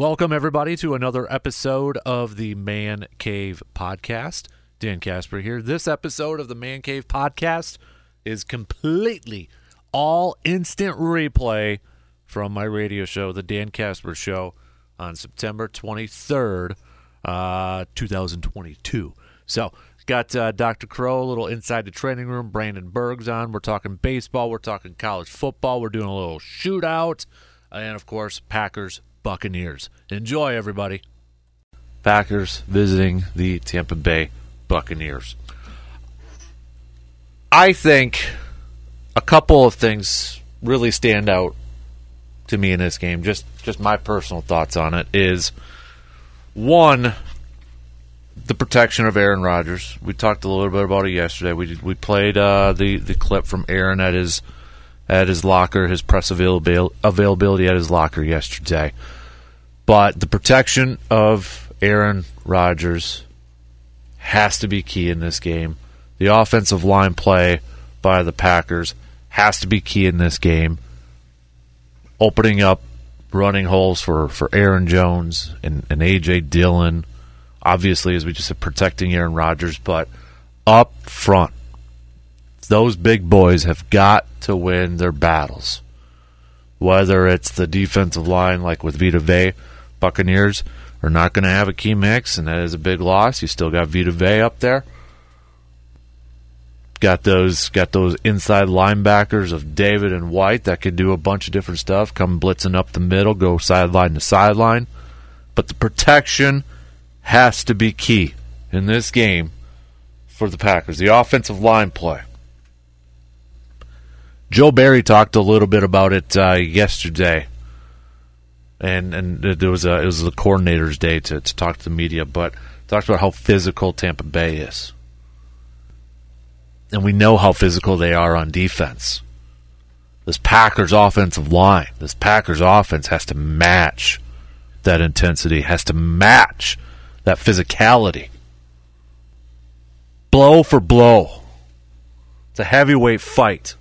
Welcome, everybody, to another episode of the Man Cave Podcast. Dan Kasper here. This episode of the Man Cave Podcast is completely all instant replay from my radio show, The Dan Kasper Show, on September 23rd, uh, 2022. So, got uh, Dr. Crow, a little inside the training room. Brandon Berg's on. We're talking baseball. We're talking college football. We're doing a little shootout. And, of course, Packers Buccaneers. Enjoy, everybody. Packers visiting the Tampa Bay Buccaneers. I think a couple of things really stand out to me in this game. Just just my personal thoughts on it is one the protection of Aaron Rodgers. We talked a little bit about it yesterday. We we played uh, the the clip from Aaron at his at his locker, his press availability, availability at his locker yesterday. But the protection of Aaron Rodgers has to be key in this game. The offensive line play by the Packers has to be key in this game. Opening up running holes for, for Aaron Jones and, and A.J. Dillon. Obviously, as we just said, protecting Aaron Rodgers, but up front, those big boys have got to win their battles. Whether it's the defensive line, like with Vita Vea, Buccaneers are not going to have Akiem Hicks, and that is a big loss. You still got Vita Vea up there. Got those got those inside linebackers of David and White that could do a bunch of different stuff, come blitzing up the middle, go sideline to sideline. But the protection has to be key in this game for the Packers. The offensive line play. Joe Barry talked a little bit about it uh, yesterday, and and there was a it was the coordinator's day to, to talk to the media, but talked about how physical Tampa Bay is, and we know how physical they are on defense. This Packers offensive line, this Packers offense has to match that intensity, has to match that physicality. Blow for blow. It's a heavyweight fight.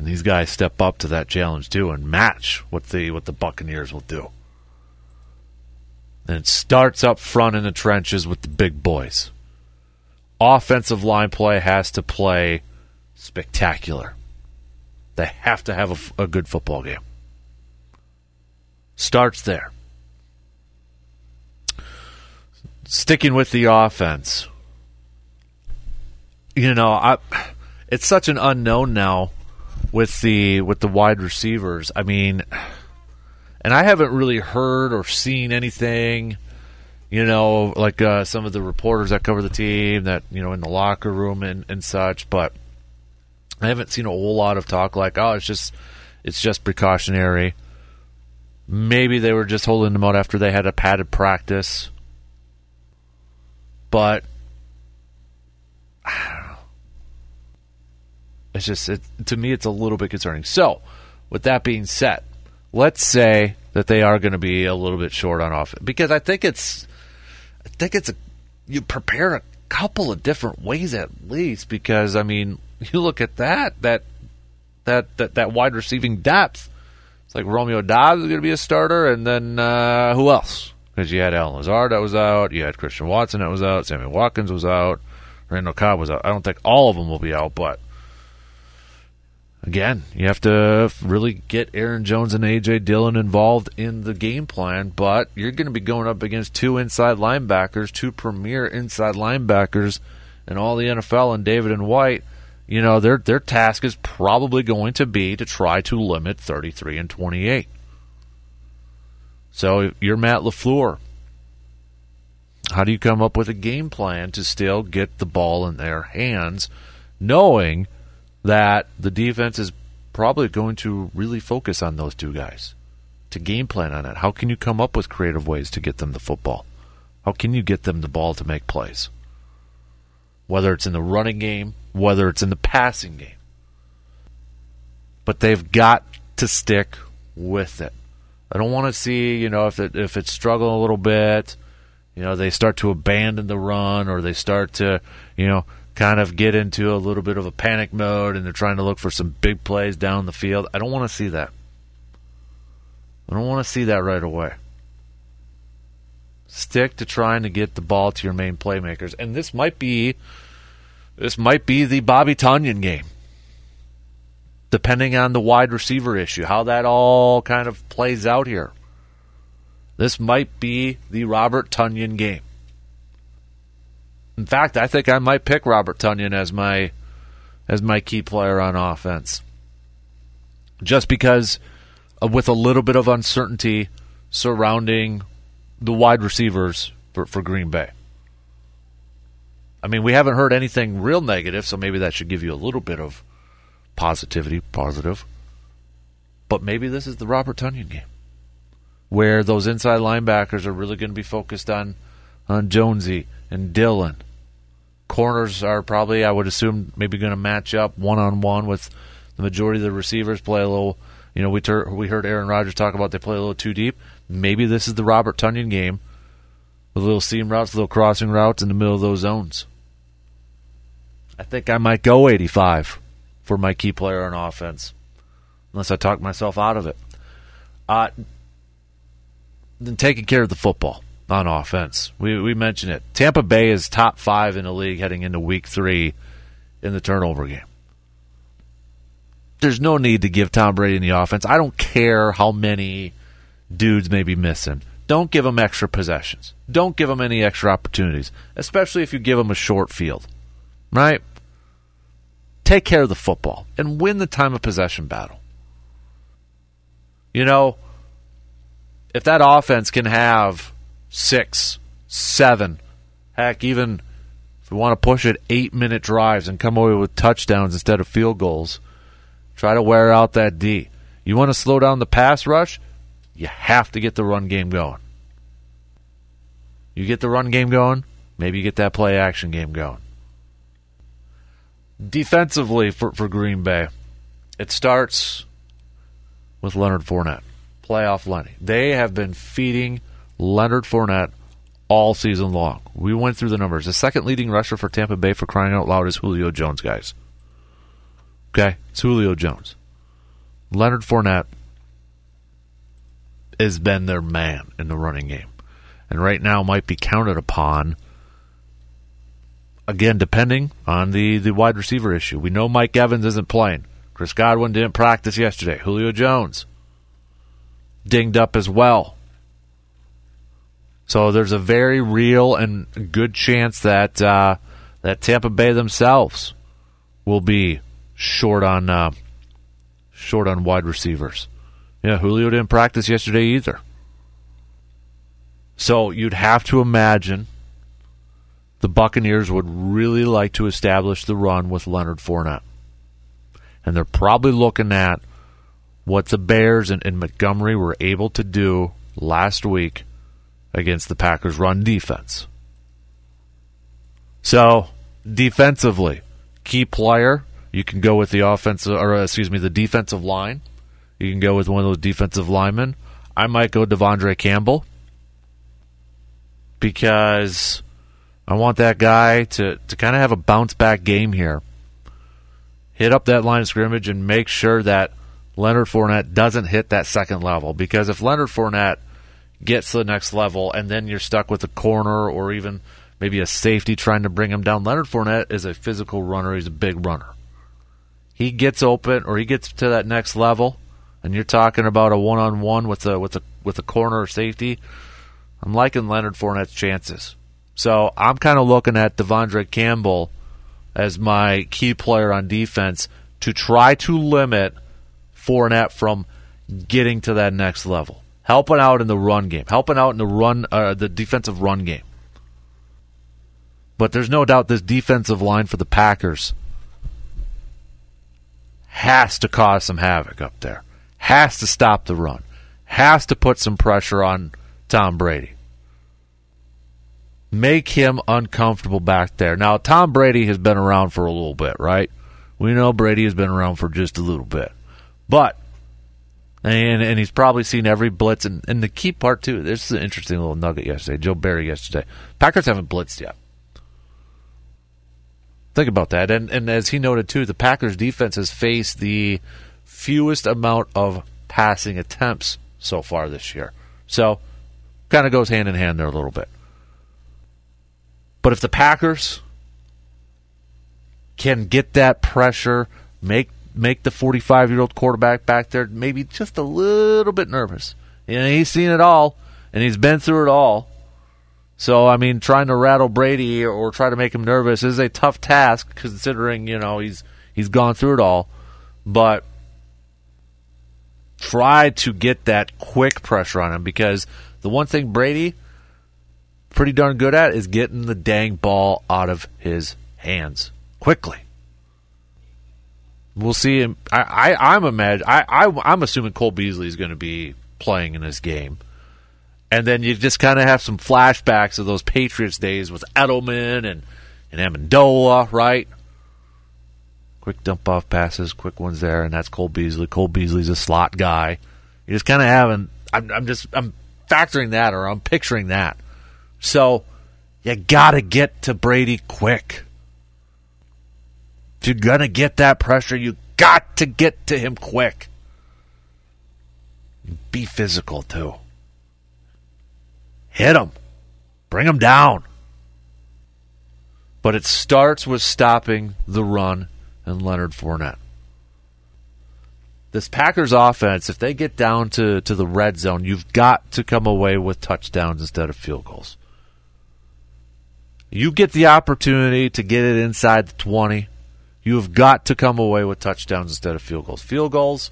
Can these guys step up to that challenge too and match what the what the Buccaneers will do? And it starts up front in the trenches with the big boys. Offensive line play has to play spectacular. They have to have a, a good football game. Starts there. Sticking with the offense. You know, I it's such an unknown now with the with the wide receivers. I mean, and I haven't really heard or seen anything. You know, like uh, some of the reporters that cover the team, that you know, in the locker room and, and such. But I haven't seen a whole lot of talk like, oh, it's just it's just precautionary. Maybe they were just holding them out after they had a padded practice. But it's just it, to me it's a little bit concerning. So, with that being said, let's say that they are going to be a little bit short on offense because I think it's I think it's a you prepare a couple of different ways at least because I mean you look at that that that that, that wide receiving depth. It's like Romeo Doubs is going to be a starter, and then uh, who else? Because you had Allen Lazard that was out, you had Christian Watson that was out, Sammy Watkins was out, Randall Cobb was out. I don't think all of them will be out, but again, you have to really get Aaron Jones and AJ Dillon involved in the game plan, but you're going to be going up against two inside linebackers, two premier inside linebackers in all the NFL and David and White. You know, their their task is probably going to be to try to limit 33 and 28. So, you're Matt LaFleur. How do you come up with a game plan to still get the ball in their hands knowing that the defense is probably going to really focus on those two guys to game plan on it. How can you come up with creative ways to get them the football? How can you get them the ball to make plays? Whether it's in the running game, whether it's in the passing game. But they've got to stick with it. I don't want to see, you know, if it, if it's struggling a little bit, you know, they start to abandon the run or they start to, you know, kind of get into a little bit of a panic mode and they're trying to look for some big plays down the field. I don't want to see that. I don't want to see that right away. Stick to trying to get the ball to your main playmakers. And this might be this might be the Bobby Tonyan game. Depending on the wide receiver issue, how that all kind of plays out here. This might be the Robert Tonyan game. In fact, I think I might pick Robert Tonyan as my as my key player on offense. Just because with a little bit of uncertainty surrounding the wide receivers for, for Green Bay. I mean, we haven't heard anything real negative, so maybe that should give you a little bit of positivity, positive. But maybe this is the Robert Tonyan game, where those inside linebackers are really going to be focused on on Jonesy and Dillon. Corners are probably, I would assume, maybe going to match up one on one with the majority of the receivers. Play a little you know, we ter- we heard Aaron Rodgers talk about they play a little too deep. Maybe this is the Robert Tonyan game. With little seam routes, little crossing routes in the middle of those zones. I think I might go 85 for my key player on offense, unless I talk myself out of it. Uh, then taking care of the football on offense. We we mentioned it. Tampa Bay is top five in the league heading into Week Three in the turnover game there's no need to give Tom Brady in the offense. I don't care how many dudes may be missing. Don't give him extra possessions. Don't give him any extra opportunities, especially if you give him a short field. Right? Take care of the football and win the time of possession battle. You know, if that offense can have six, seven, heck, even if we want to push it, eight minute drives and come away with touchdowns instead of field goals Try to wear out that D. You want to slow down the pass rush? You have to get the run game going. You get the run game going, maybe you get that play action game going. Defensively for, for Green Bay, it starts with Leonard Fournette, playoff Lenny. They have been feeding Leonard Fournette all season long. We went through the numbers. The second leading rusher for Tampa Bay for crying out loud is Julio Jones, guys. Okay, it's Julio Jones. Leonard Fournette has been their man in the running game. And right now might be counted upon again depending on the, the wide receiver issue. We know Mike Evans isn't playing. Chris Godwin didn't practice yesterday. Julio Jones dinged up as well. So there's a very real and good chance that uh, that Tampa Bay themselves will be short on uh, short on wide receivers. Yeah, Julio didn't practice yesterday either. So you'd have to imagine the Buccaneers would really like to establish the run with Leonard Fournette. And they're probably looking at what the Bears and, and Montgomery were able to do last week against the Packers' run defense. So, defensively, key player you can go with the offensive, or uh, excuse me, the defensive line. You can go with one of those defensive linemen. I might go De'Vondre Campbell because I want that guy to, to kind of have a bounce back game here. Hit up that line of scrimmage and make sure that Leonard Fournette doesn't hit that second level. Because if Leonard Fournette gets to the next level and then you're stuck with a corner or even maybe a safety trying to bring him down, Leonard Fournette is a physical runner. He's a big runner he gets open or he gets to that next level, and you're talking about a one on one with a with a with a corner or safety, I'm liking Leonard Fournette's chances. So I'm kind of looking at De'Vondre Campbell as my key player on defense to try to limit Fournette from getting to that next level, helping out in the run game, helping out in the run, uh, the defensive run game. But there's no doubt this defensive line for the Packers has to cause some havoc up there, has to stop the run, has to put some pressure on Tom Brady. Make him uncomfortable back there. Now, Tom Brady has been around for a little bit, right? We know Brady has been around for just a little bit. But and and he's probably seen every blitz and, and the key part too, this is an interesting little nugget yesterday. Joe Barry yesterday. Packers haven't blitzed yet. Think about that. And and as he noted too, the Packers defense has faced the fewest amount of passing attempts so far this year. So kind of goes hand in hand there a little bit. But if the Packers can get that pressure, make make the 45 year old quarterback back there maybe just a little bit nervous. You know, he's seen it all and he's been through it all. So I mean, trying to rattle Brady or try to make him nervous is a tough task, considering you know he's he's gone through it all. But try to get that quick pressure on him because the one thing Brady pretty darn good at is getting the dang ball out of his hands quickly. We'll see him. I, I I'm imagine I, I I'm assuming Cole Beasley is going to be playing in this game and then you just kind of have some flashbacks of those Patriots days with Edelman and and Amendola, right? Quick dump off passes, quick ones there, and that's Cole Beasley. Cole Beasley's a slot guy. You just kind of having. I'm, I'm just I'm factoring that, or I'm picturing that. So you got to get to Brady quick. If you're gonna get that pressure, you got to get to him quick. Be physical too. Hit him. Bring him down. But it starts with stopping the run and Leonard Fournette. This Packers offense, if they get down to, to the red zone, you've got to come away with touchdowns instead of field goals. You get the opportunity to get it inside the 20. You have got to come away with touchdowns instead of field goals. Field goals,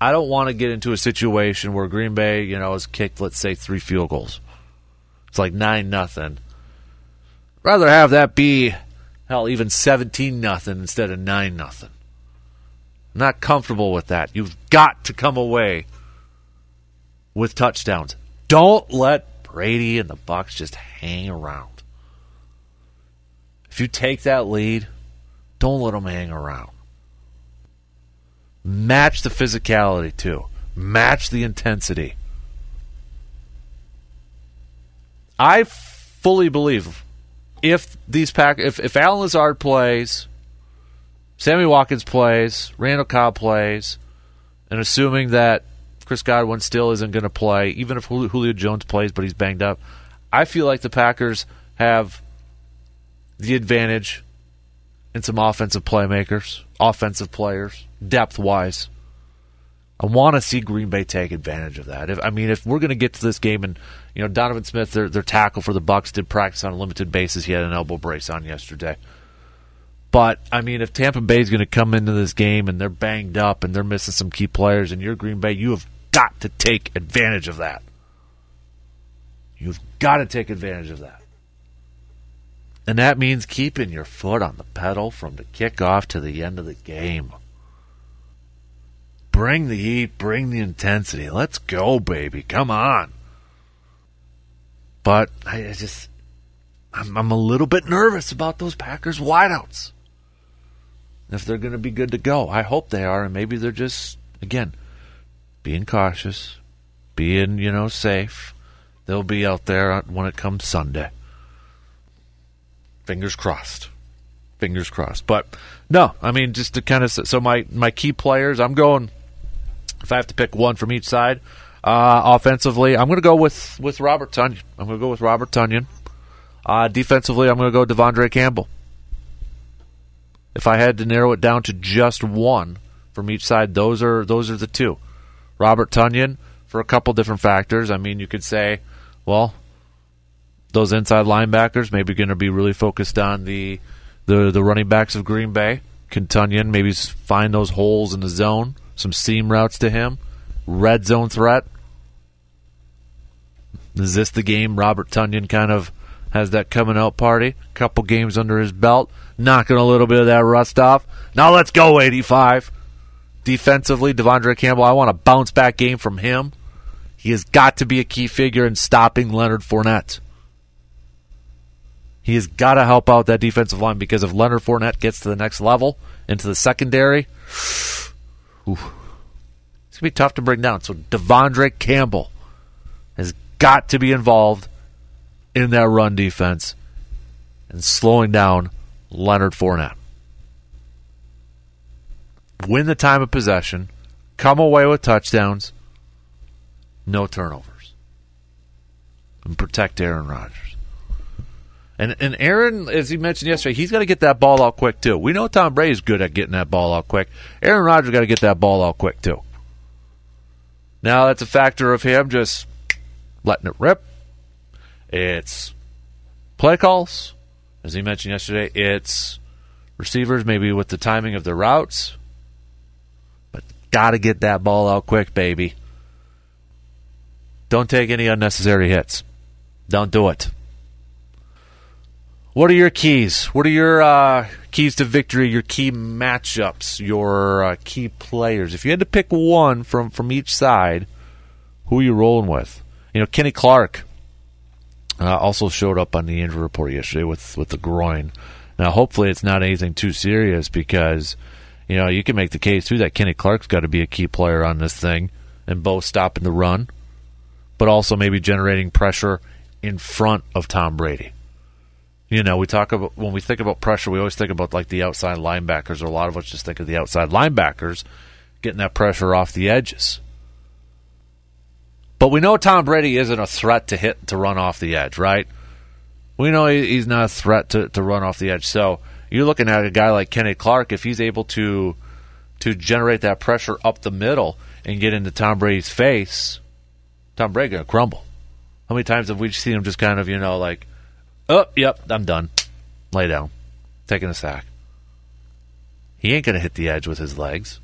I don't want to get into a situation where Green Bay, you know, has kicked, let's say, three field goals. It's like nine nothing. Rather have that be hell even seventeen nothing instead of nine nothing. Not comfortable with that. You've got to come away with touchdowns. Don't let Brady and the Bucs just hang around. If you take that lead, don't let them hang around. Match the physicality too. Match the intensity. I fully believe if these pack if if Allen Lazard plays, Sammy Watkins plays, Randall Cobb plays, and assuming that Chris Godwin still isn't going to play, even if Julio Jones plays but he's banged up, I feel like the Packers have the advantage in some offensive playmakers, offensive players depth wise. I want to see Green Bay take advantage of that. If, I mean, if we're going to get to this game, and you know, Donovan Smith, their their tackle for the Bucs, did practice on a limited basis. He had an elbow brace on yesterday. But I mean, if Tampa Bay is going to come into this game and they're banged up and they're missing some key players, and you're Green Bay, you have got to take advantage of that. You've got to take advantage of that. And that means keeping your foot on the pedal from the kickoff to the end of the game. Bring the heat, bring the intensity. Let's go, baby. Come on. But I just, I'm, I'm a little bit nervous about those Packers wideouts. If they're going to be good to go, I hope they are, and maybe they're just again being cautious, being you know safe. They'll be out there when it comes Sunday. Fingers crossed. Fingers crossed. But no, I mean just to kind of so my my key players, I'm going if I have to pick one from each side, uh, offensively, I'm going to go with, with Robert Tonyan. I'm going to go with Robert Tonyan. Uh, defensively, I'm going to go De'Vondre Campbell. If I had to narrow it down to just one from each side, those are those are the two. Robert Tonyan for a couple different factors. I mean, you could say, well, those inside linebackers maybe going to be really focused on the the the running backs of Green Bay. Can maybe find those holes in the zone? some seam routes to him, red zone threat. Is this the game Robert Tonyan kind of has that coming out party, couple games under his belt, knocking a little bit of that rust off. Now let's go, 85. Defensively, Devondre Campbell, I want a bounce back game from him. He has got to be a key figure in stopping Leonard Fournette. He has got to help out that defensive line because if Leonard Fournette gets to the next level into the secondary, ooh, it's gonna be tough to bring down. So Devondre Campbell has got to be involved in that run defense and slowing down Leonard Fournette. Win the time of possession, come away with touchdowns, no turnovers, and protect Aaron Rodgers. And and Aaron, as he mentioned yesterday, he's got to get that ball out quick too. We know Tom Brady's good at getting that ball out quick. Aaron Rodgers got to get that ball out quick too. Now that's a factor of him just letting it rip. It's play calls, as he mentioned yesterday. It's receivers maybe with the timing of the routes, but got to get that ball out quick, baby. Don't take any unnecessary hits. Don't do it. What are your keys? What are your uh, keys to victory? Your key matchups? Your uh, key players? If you had to pick one from from each side, who are you rolling with? You know, Kenny Clark uh, also showed up on the injury report yesterday with with the groin. Now, hopefully, it's not anything too serious because you know you can make the case too that Kenny Clark's got to be a key player on this thing, and both stopping the run, but also maybe generating pressure in front of Tom Brady. You know, we talk about when we think about pressure, we always think about like the outside linebackers, or a lot of us just think of the outside linebackers getting that pressure off the edges. But we know Tom Brady isn't a threat to hit to run off the edge, right? We know he's not a threat to, to run off the edge. So you're looking at a guy like Kenny Clark, if he's able to to generate that pressure up the middle and get into Tom Brady's face, Tom Brady gonna crumble. How many times have we seen him just kind of, you know, like Oh, yep, I'm done. Lay down. Taking a sack. He ain't going to hit the edge with his legs.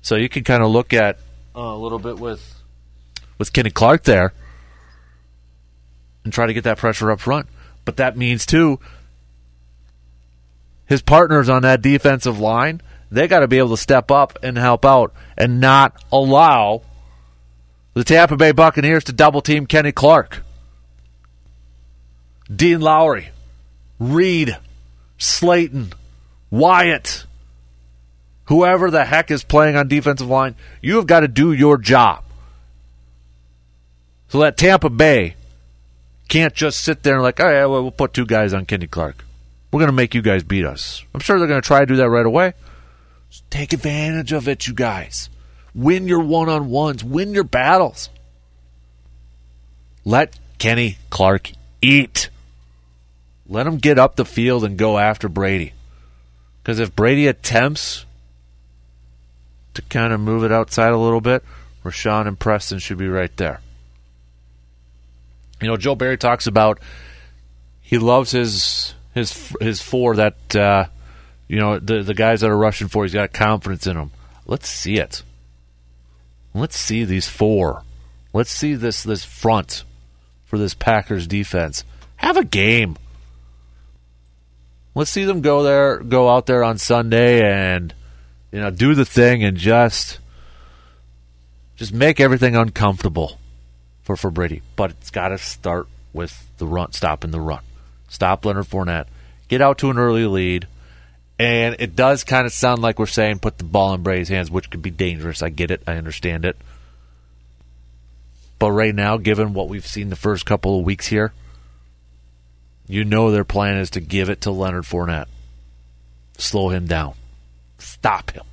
So you can kind of look at uh, a little bit with with Kenny Clark there and try to get that pressure up front. But that means too his partners on that defensive line, they got to be able to step up and help out and not allow the Tampa Bay Buccaneers to double team Kenny Clark. Dean Lowry, Reed, Slaton, Wyatt, whoever the heck is playing on defensive line, you have got to do your job. So that Tampa Bay can't just sit there and like, oh yeah, well, we'll put two guys on Kenny Clark. We're going to make you guys beat us. I'm sure they're going to try to do that right away. Just take advantage of it, you guys. Win your one on ones, win your battles. Let Kenny Clark eat. Let him get up the field and go after Brady. Because if Brady attempts to kind of move it outside a little bit, Rashan and Preston should be right there. You know, Joe Barry talks about he loves his his his four that uh, you know the the guys that are rushing for. He's got confidence in them. Let's see it. Let's see these four. Let's see this this front for this Packers defense. Have a game. Let's see them go there, go out there on Sunday, and you know do the thing and just just make everything uncomfortable for for Brady. But it's got to start with the run, stopping the run, stop Leonard Fournette, get out to an early lead. And it does kind of sound like we're saying put the ball in Brady's hands, which could be dangerous. I get it. I understand it. But right now, given what we've seen the first couple of weeks here, you know their plan is to give it to Leonard Fournette. Slow him down. Stop him.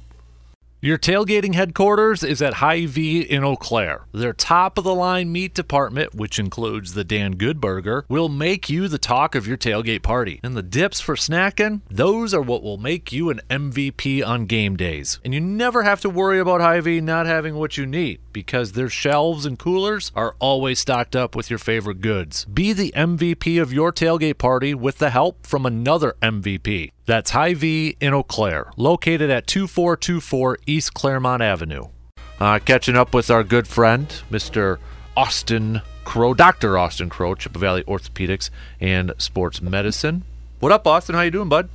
Your tailgating headquarters is at Hy-Vee in Eau Claire. Their top of the line meat department, which includes the Dan Good Burger, will make you the talk of your tailgate party. And the dips for snacking, those are what will make you an MVP on game days. And you never have to worry about Hy-Vee not having what you need because their shelves and coolers are always stocked up with your favorite goods. Be the MVP of your tailgate party with the help from another MVP. That's Hy-Vee in Eau Claire, located at 2424 East Claremont Avenue. Uh, catching up with our good friend, Mr. Austin Crowe, Dr. Austin Crowe, Chippewa Valley Orthopedics and Sports Medicine. What up, Austin? How you doing, bud?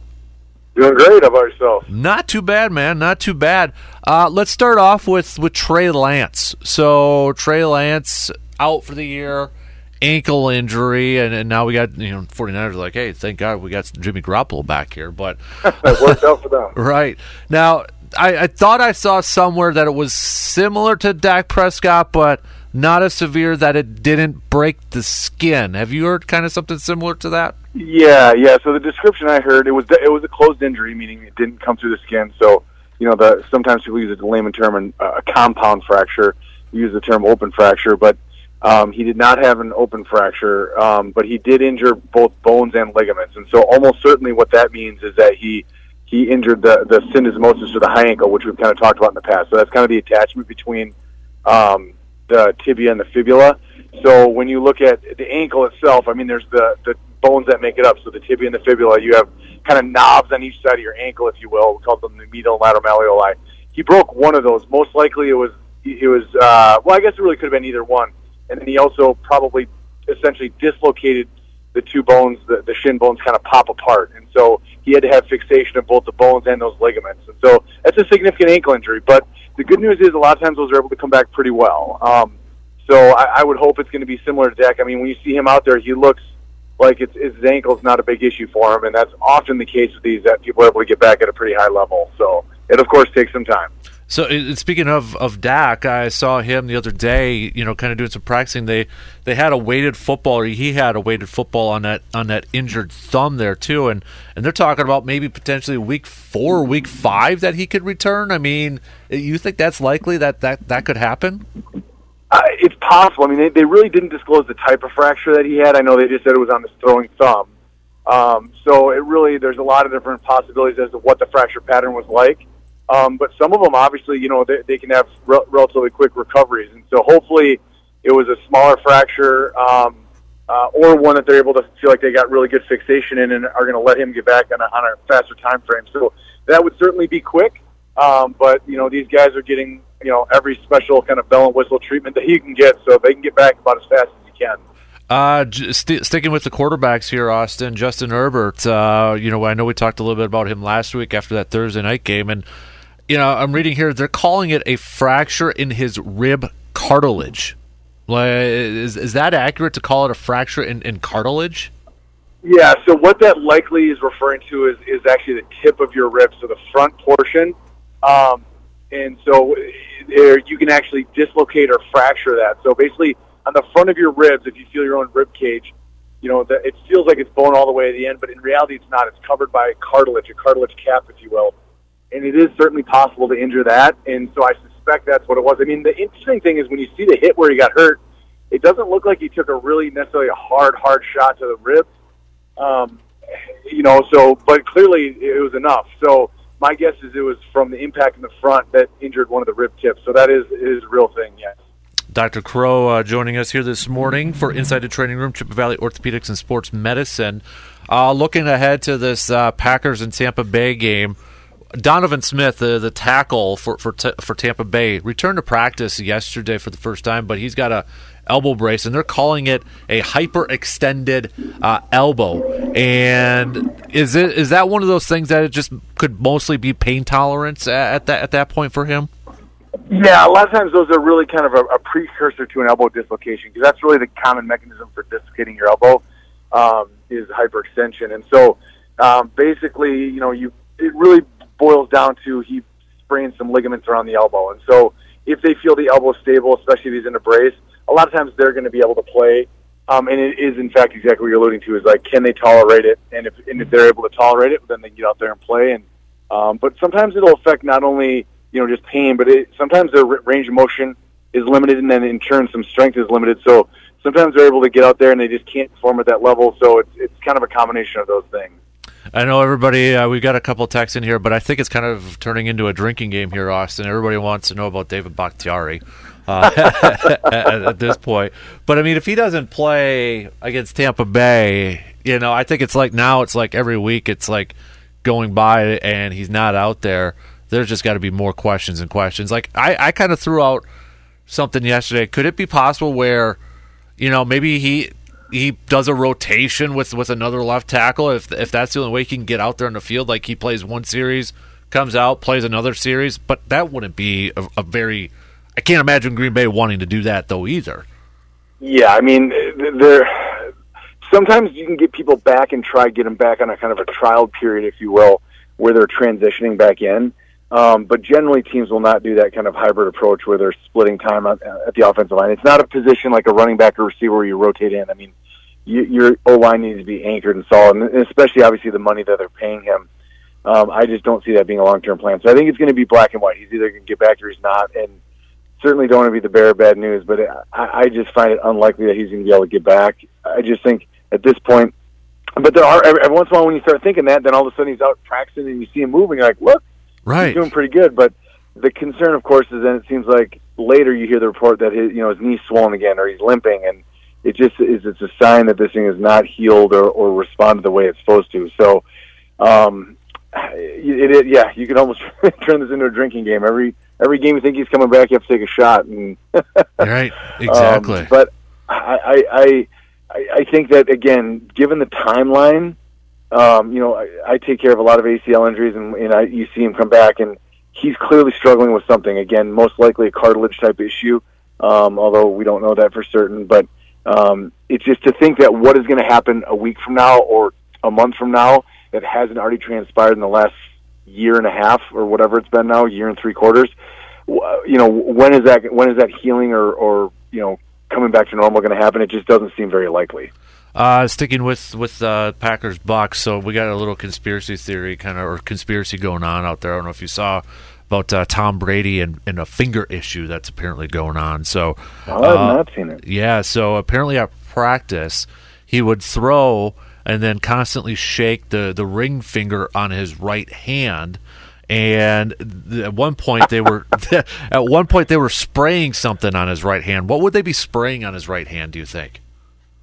Doing great. How about yourself? Not too bad, man. Not too bad. Uh, let's start off with, with Trey Lance. So Trey Lance out for the year, ankle injury, and, and now we got you know 49ers like, hey, thank God we got Jimmy Garoppolo back here. But That worked out for them. right now, I, I thought I saw somewhere that it was similar to Dak Prescott, but not as severe that it didn't break the skin. Have you heard kind of something similar to that? Yeah, yeah. So the description I heard it was it was a closed injury, meaning it didn't come through the skin. So you know, the sometimes people use a layman term and uh, a compound fracture. We use the term open fracture, but um, he did not have an open fracture, um, but he did injure both bones and ligaments. And so almost certainly what that means is that he he injured the the syndesmosis or the high ankle, which we've kind of talked about in the past. So that's kind of the attachment between um, the tibia and the fibula. So when you look at the ankle itself, I mean, there's the the bones that make it up. So the tibia and the fibula, you have kind of knobs on each side of your ankle, if you will. We call them the medial and lateral malleoli. He broke one of those. Most likely, it was it was uh, well, I guess it really could have been either one. And then he also probably essentially dislocated the two bones, the, the shin bones, kind of pop apart, and so he had to have fixation of both the bones and those ligaments. And so that's a significant ankle injury. But the good news is a lot of times those are able to come back pretty well. Um, so I, I would hope it's going to be similar to Dak. I mean, when you see him out there, he looks like it's, his ankle's not a big issue for him, and that's often the case with these that people are able to get back at a pretty high level. So it of course takes some time. So speaking of of Dak, I saw him the other day. You know, kind of doing some practicing. They they had a weighted football, he had a weighted football on that on that injured thumb there too, and and they're talking about maybe potentially week four, week five that he could return. I mean, you think that's likely that that that could happen? Uh, it's possible. I mean, they, they really didn't disclose the type of fracture that he had. I know they just said it was on his throwing thumb. Um, so it really, there's a lot of different possibilities as to what the fracture pattern was like. Um, but some of them, obviously, you know, they, they can have re- relatively quick recoveries. And so hopefully it was a smaller fracture um, uh, or one that they're able to feel like they got really good fixation in and are going to let him get back on a, on a faster time frame. So that would certainly be quick. Um, but, you know, these guys are getting, you know, every special kind of bell and whistle treatment that he can get so they can get back about as fast as he can. Uh, st- sticking with the quarterbacks here, Austin, Justin Herbert. Uh, you know, I know we talked a little bit about him last week after that Thursday night game, and you know, I'm reading here they're calling it a fracture in his rib cartilage. Is is that accurate to call it a fracture in, in cartilage? Yeah. So what that likely is referring to is is actually the tip of your rib, so the front portion, um, and so there you can actually dislocate or fracture that. So basically, on the front of your ribs, if you feel your own rib cage, you know that it feels like it's bone all the way to the end, but in reality, it's not. It's covered by cartilage, a cartilage cap, if you will and it is certainly possible to injure that. And so I suspect that's what it was. I mean, the interesting thing is when you see the hit where he got hurt, it doesn't look like he took a really necessarily a hard, hard shot to the ribs. Um, you know, so but clearly it was enough. So my guess is it was from the impact in the front that injured one of the rib tips. So that is is a real thing. Yes. Dr. Crowe uh, joining us here this morning for Inside the Training Room, Chippewa Valley Orthopedics and Sports Medicine. Uh, looking ahead to this uh, Packers and Tampa Bay game. Donovan Smith, the the tackle for for for Tampa Bay, returned to practice yesterday for the first time, but he's got a elbow brace, and they're calling it a hyperextended uh, elbow. And is it is that one of those things that it just could mostly be pain tolerance at that at that point for him? Yeah, a lot of times those are really kind of a, a precursor to an elbow dislocation because that's really the common mechanism for dislocating your elbow um, is hyperextension. And so um, basically, you know, you it really boils down to he sprained some ligaments around the elbow. And so if they feel the elbow stable, especially if he's in a brace, a lot of times they're going to be able to play. Um, and it is, in fact, exactly what you're alluding to is like, can they tolerate it? And if, and if they're able to tolerate it, then they get out there and play. And, um, but sometimes it'll affect not only, you know, just pain, but it, sometimes their range of motion is limited and then in turn some strength is limited. So sometimes they're able to get out there and they just can't perform at that level. So it's, it's kind of a combination of those things. I know everybody. Uh, we've got a couple texts in here, but I think it's kind of turning into a drinking game here, Austin. Everybody wants to know about David Bakhtiari uh, at, at, this point. But I mean, if he doesn't play against Tampa Bay, you know, I think it's like now. It's like every week. It's like going by, and he's not out there. There's just got to be more questions and questions. Like I, I kind of threw out something yesterday. Could it be possible where, you know, maybe he he does a rotation with with another left tackle if if that's the only way he can get out there in the field? Like he plays one series, comes out, plays another series, but that wouldn't be a, a very. I can't imagine Green Bay wanting to do that though either. Yeah, I mean, there. Sometimes you can get people back and try get them back on a kind of a trial period, if you will, where they're transitioning back in. Um, but generally, teams will not do that kind of hybrid approach where they're splitting time at, the offensive line. It's not a position like a running back or receiver where you rotate in. I mean, you, your O line needs to be anchored and solid, and especially obviously the money that they're paying him. Um, I just don't see that being a long term plan. So I think it's going to be black and white. He's either going to get back or he's not, and certainly don't want to be the bearer of bad news. But I, I just find it unlikely that he's going to be able to get back. I just think at this point. But there are every, every once in a while when you start thinking that, then all of a sudden he's out practicing and you see him moving. You're like, look, Right. he's doing pretty good. But the concern, of course, is then it seems like later you hear the report that his you know his knee's swollen again or he's limping, and it just is it's a sign that this thing is not healed or, or responded the way it's supposed to. So, um, it, it yeah, you could almost turn this into a drinking game. Every every game you think he's coming back, you have to take a shot, and right, exactly. Um, but I, I I I think that again, given the timeline um, you know, I, I take care of a lot of ACL injuries, and, and I, you see him come back, and he's clearly struggling with something. Again, most likely a cartilage type issue, um, although we don't know that for certain. But um, it's just to think that what is going to happen a week from now or a month from now that hasn't already transpired in the last year and a half or whatever it's been now, year and three quarters. You know, when is that? When is that healing or, or you know, coming back to normal going to happen? It just doesn't seem very likely. Uh, sticking with with uh, Packers Bucs, so we got a little conspiracy theory kind of or conspiracy going on out there. I don't know if you saw about uh, Tom Brady and, and, a finger issue that's apparently going on. So oh, I have not seen it. Yeah, so apparently at practice he would throw and then constantly shake the the ring finger on his right hand. And at one point they were at one point they were spraying something on his right hand. What would they be spraying on his right hand? Do you think?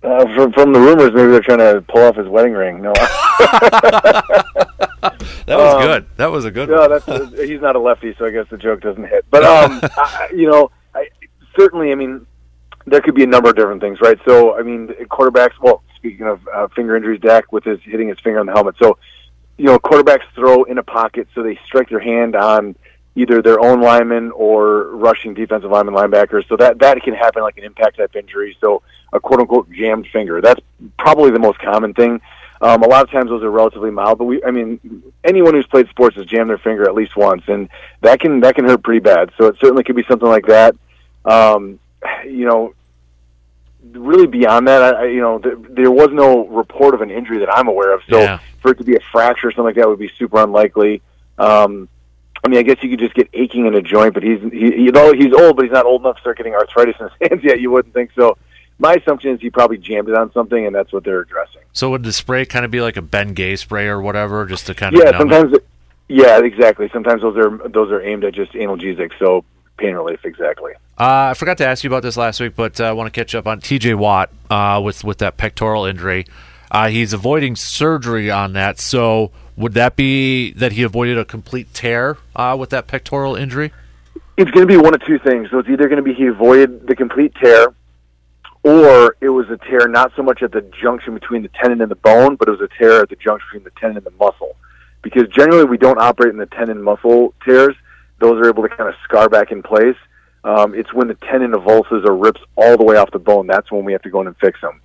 Uh, from, from the rumors, maybe they're trying to pull off his wedding ring. No, that was um, good. That was a good. No, that's uh, he's not a lefty, so I guess the joke doesn't hit. But um, I, you know, I, certainly, I mean, there could be a number of different things, right? So, I mean, quarterbacks. Well, speaking of uh, finger injuries, Dak with his hitting his finger on the helmet. So, you know, quarterbacks throw in a pocket, so they strike their hand on either their own lineman or rushing defensive lineman linebackers. So that that can happen like an impact type injury. So a quote unquote jammed finger. That's probably the most common thing. Um, a lot of times those are relatively mild, but we, I mean, anyone who's played sports has jammed their finger at least once, and that can that can hurt pretty bad. So it certainly could be something like that. Um, you know, really beyond that, I, you know, th- there was no report of an injury that I'm aware of. So yeah. for it to be a fracture or something like that would be super unlikely. Um, I mean, I guess you could just get aching in a joint, but he's he, you know he's old, but he's not old enough to start getting arthritis in his hands yet. You wouldn't think so. My assumption is he probably jammed it on something, and that's what they're addressing. So would the spray kind of be like a Ben Gay spray or whatever, just to kind of yeah? Sometimes, it, yeah, exactly. Sometimes those are those are aimed at just analgesic, so pain relief, exactly. Uh, I forgot to ask you about this last week, but uh, I want to catch up on T.J. Watt uh, with with that pectoral injury. Uh, he's avoiding surgery on that, so would that be that he avoided a complete tear uh, with that pectoral injury? It's going to be one of two things. So it's either going to be he avoided the complete tear, or it was a tear not so much at the junction between the tendon and the bone, but it was a tear at the junction between the tendon and the muscle. Because generally we don't operate in the tendon muscle tears; those are able to kind of scar back in place. Um, it's when the tendon avulses or rips all the way off the bone. That's when we have to go in and fix them.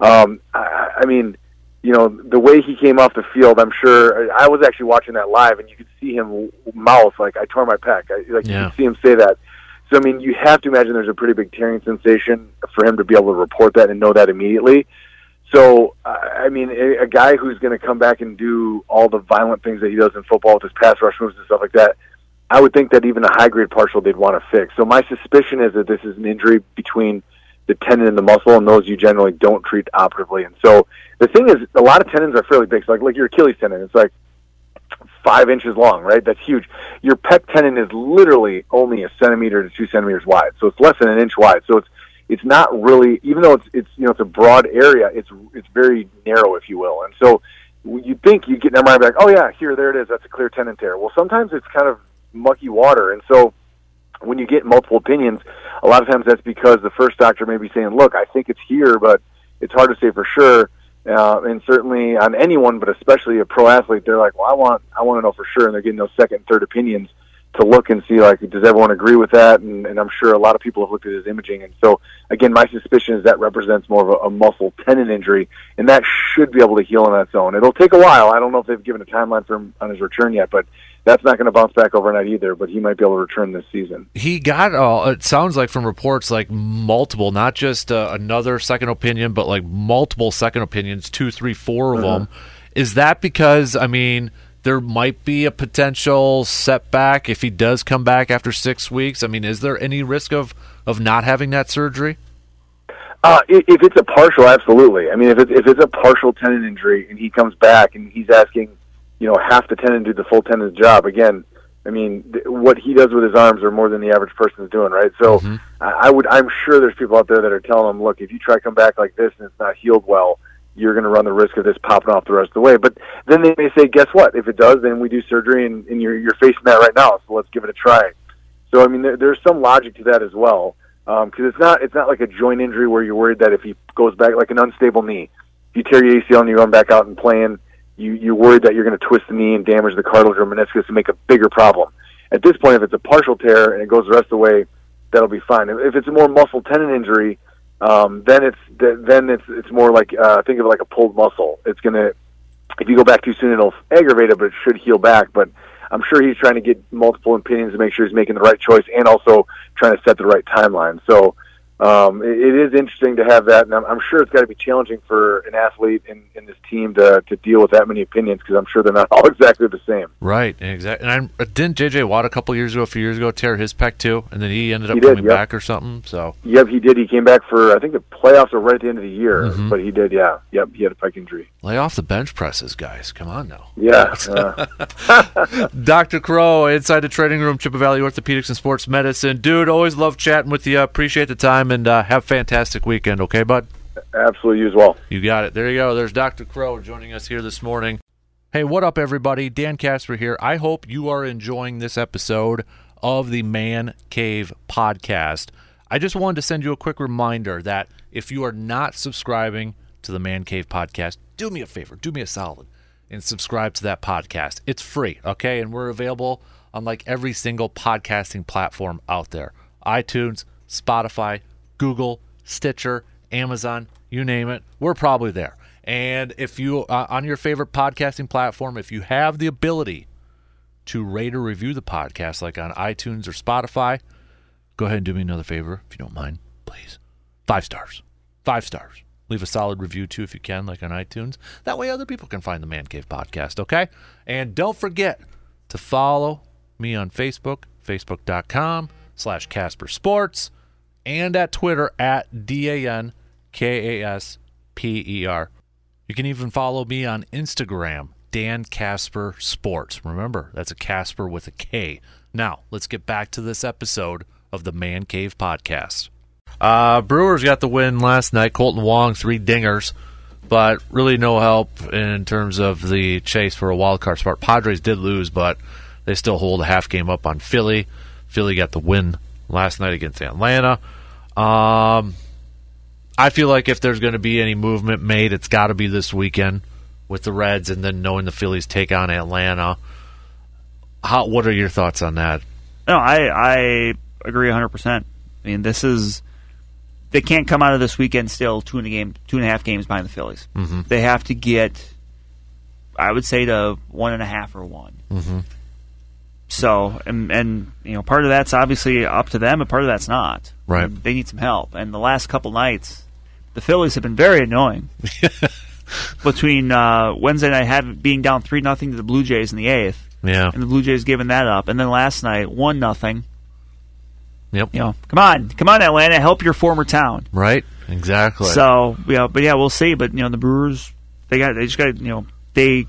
Um, I, I mean, you know, the way he came off the field, I'm sure I was actually watching that live, and you could see him mouth like "I tore my pec." I, like yeah. you could see him say that. So I mean, you have to imagine there's a pretty big tearing sensation for him to be able to report that and know that immediately. So I mean, a, a guy who's going to come back and do all the violent things that he does in football with his pass rush moves and stuff like that, I would think that even a high grade partial they'd want to fix. So my suspicion is that this is an injury between the tendon and the muscle, and those you generally don't treat operatively. And so the thing is, a lot of tendons are fairly big. So like like your Achilles tendon, it's like five inches long, right? That's huge. Your pec tendon is literally only a centimeter to two centimeters wide, so it's less than an inch wide. So it's it's not really, even though it's it's you know it's a broad area, it's it's very narrow, if you will. And so you think you get an MRI back, oh yeah, here there it is, that's a clear tendon tear. Well, sometimes it's kind of mucky water, and so when you get multiple opinions, a lot of times that's because the first doctor may be saying, "Look, I think it's here, but it's hard to say for sure." Uh, and certainly on anyone, but especially a pro athlete, they're like, "Well, I want, I want to know for sure," and they're getting those second, and third opinions to look and see like does everyone agree with that? And, and I'm sure a lot of people have looked at his imaging. And so again my suspicion is that represents more of a, a muscle tendon injury and that should be able to heal on its own. It'll take a while. I don't know if they've given a timeline for him on his return yet but that's not going to bounce back overnight either but he might be able to return this season he got uh, it sounds like from reports like multiple not just uh, another second opinion but like multiple second opinions two three four of Uh-huh. them is that because I mean there might be a potential setback if he does come back after six weeks. I mean, is there any risk of, of not having that surgery? Uh, if, it's a partial, absolutely. I mean, if it's if it's a partial tendon injury and he comes back and he's asking, you know, half the tendon do the full tendon's job again. I mean, th- what he does with his arms are more than the average person is doing, right? So, mm-hmm. I, I would, I'm sure there's people out there that are telling him, look, if you try to come back like this and it's not healed well, you're going to run the risk of this popping off the rest of the way. But then they may say, guess what? If it does, then we do surgery, and, and you're you're facing that right now. So let's give it a try. So I mean, there, there's some logic to that as well, um, because it's not it's not like a joint injury where you're worried that if he goes back like an unstable knee, if you tear your ACL and you run back out and playing, you you're worried that you're going to twist the knee and damage the cartilage or meniscus and make a bigger problem. At this point, if it's a partial tear and it goes the rest of the way, that'll be fine. If it's a more muscle tendon injury, um, then it's then it's it's more like uh, think of it like a pulled muscle. It's gonna if you go back too soon, it'll aggravate it, but it should heal back. But I'm sure he's trying to get multiple opinions to make sure he's making the right choice, and also trying to set the right timeline. So um, it, it is interesting to have that, and I'm, I'm sure it's got to be challenging for an athlete in, in this team to to deal with that many opinions because I'm sure they're not all exactly the same. Right, exactly. And I'm, uh, didn't JJ Watt a couple years ago, a few years ago, tear his pec too, and then he ended up He did, coming yep. back or something. So Yep, he did. He came back for I think the playoffs were right at the end of the year, Mm-hmm. but he did. Yeah, yep, he had a pec injury. lay off the bench presses, guys. Come on now. Yeah, uh, Dr. Crow, inside the training room, Chippewa Valley Orthopedics and Sports Medicine. Dude, always love chatting with you. Appreciate the time and uh, have a fantastic weekend, okay, bud? absolutely you as well. You got it. There you go. There's Dr. Crow joining us here this morning. Hey, what up, everybody? Dan Kasper here. I hope you are enjoying this episode of the Man Cave Podcast. I just wanted to send you a quick reminder that if you are not subscribing to the Man Cave Podcast, do me a favor, do me a solid, and subscribe to that podcast. It's free, okay? And we're available on like every single podcasting platform out there iTunes, Spotify, Google, Stitcher, Amazon, you name it. We're probably there. And if you, uh, on your favorite podcasting platform, if you have the ability to rate or review the podcast, like on iTunes or Spotify, go ahead and do me another favor, if you don't mind, please. Five stars. Five stars. Leave a solid review too, if you can, like on iTunes. That way other people can find the Man Cave podcast, okay? And don't forget to follow me on Facebook, facebook.com slash Kasper Sports, and at Twitter at D-A-N-K-A-S-P-E-R. You can even follow me on Instagram, Dan Kasper Sports. Remember, that's a Kasper with a K. Now, let's get back to this episode of the Man Cave Podcast. Uh, Brewers got the win last night. Kolten Wong, three dingers, but really no help in terms of the chase for a wild card spot. Padres did lose, but they still hold a half game up on Philly. Philly got the win last night against Atlanta. Um, I feel like if there's going to be any movement made, it's got to be this weekend with the Reds, and then knowing the Phillies take on Atlanta. How? What are your thoughts on that? No, I I agree 100. percent I mean, this is they can't come out of this weekend still two and a game, two and a half games behind the Phillies. Mm-hmm. They have to get, I would say, to one and a half or one. Mm-hmm. So, and and you know, part of that's obviously up to them, and part of that's not. Right. And they need some help. And the last couple nights, the Phillies have been very annoying. Between uh, Wednesday night having being down three nothing to the Blue Jays in the eighth, Yeah. and the Blue Jays giving that up, and then last night one nothing. Yep. You know, come on, come on, Atlanta, help your former town. Right. Exactly. So, yeah, but yeah, we'll see. But you know, the Brewers, they got, they just got, you know, they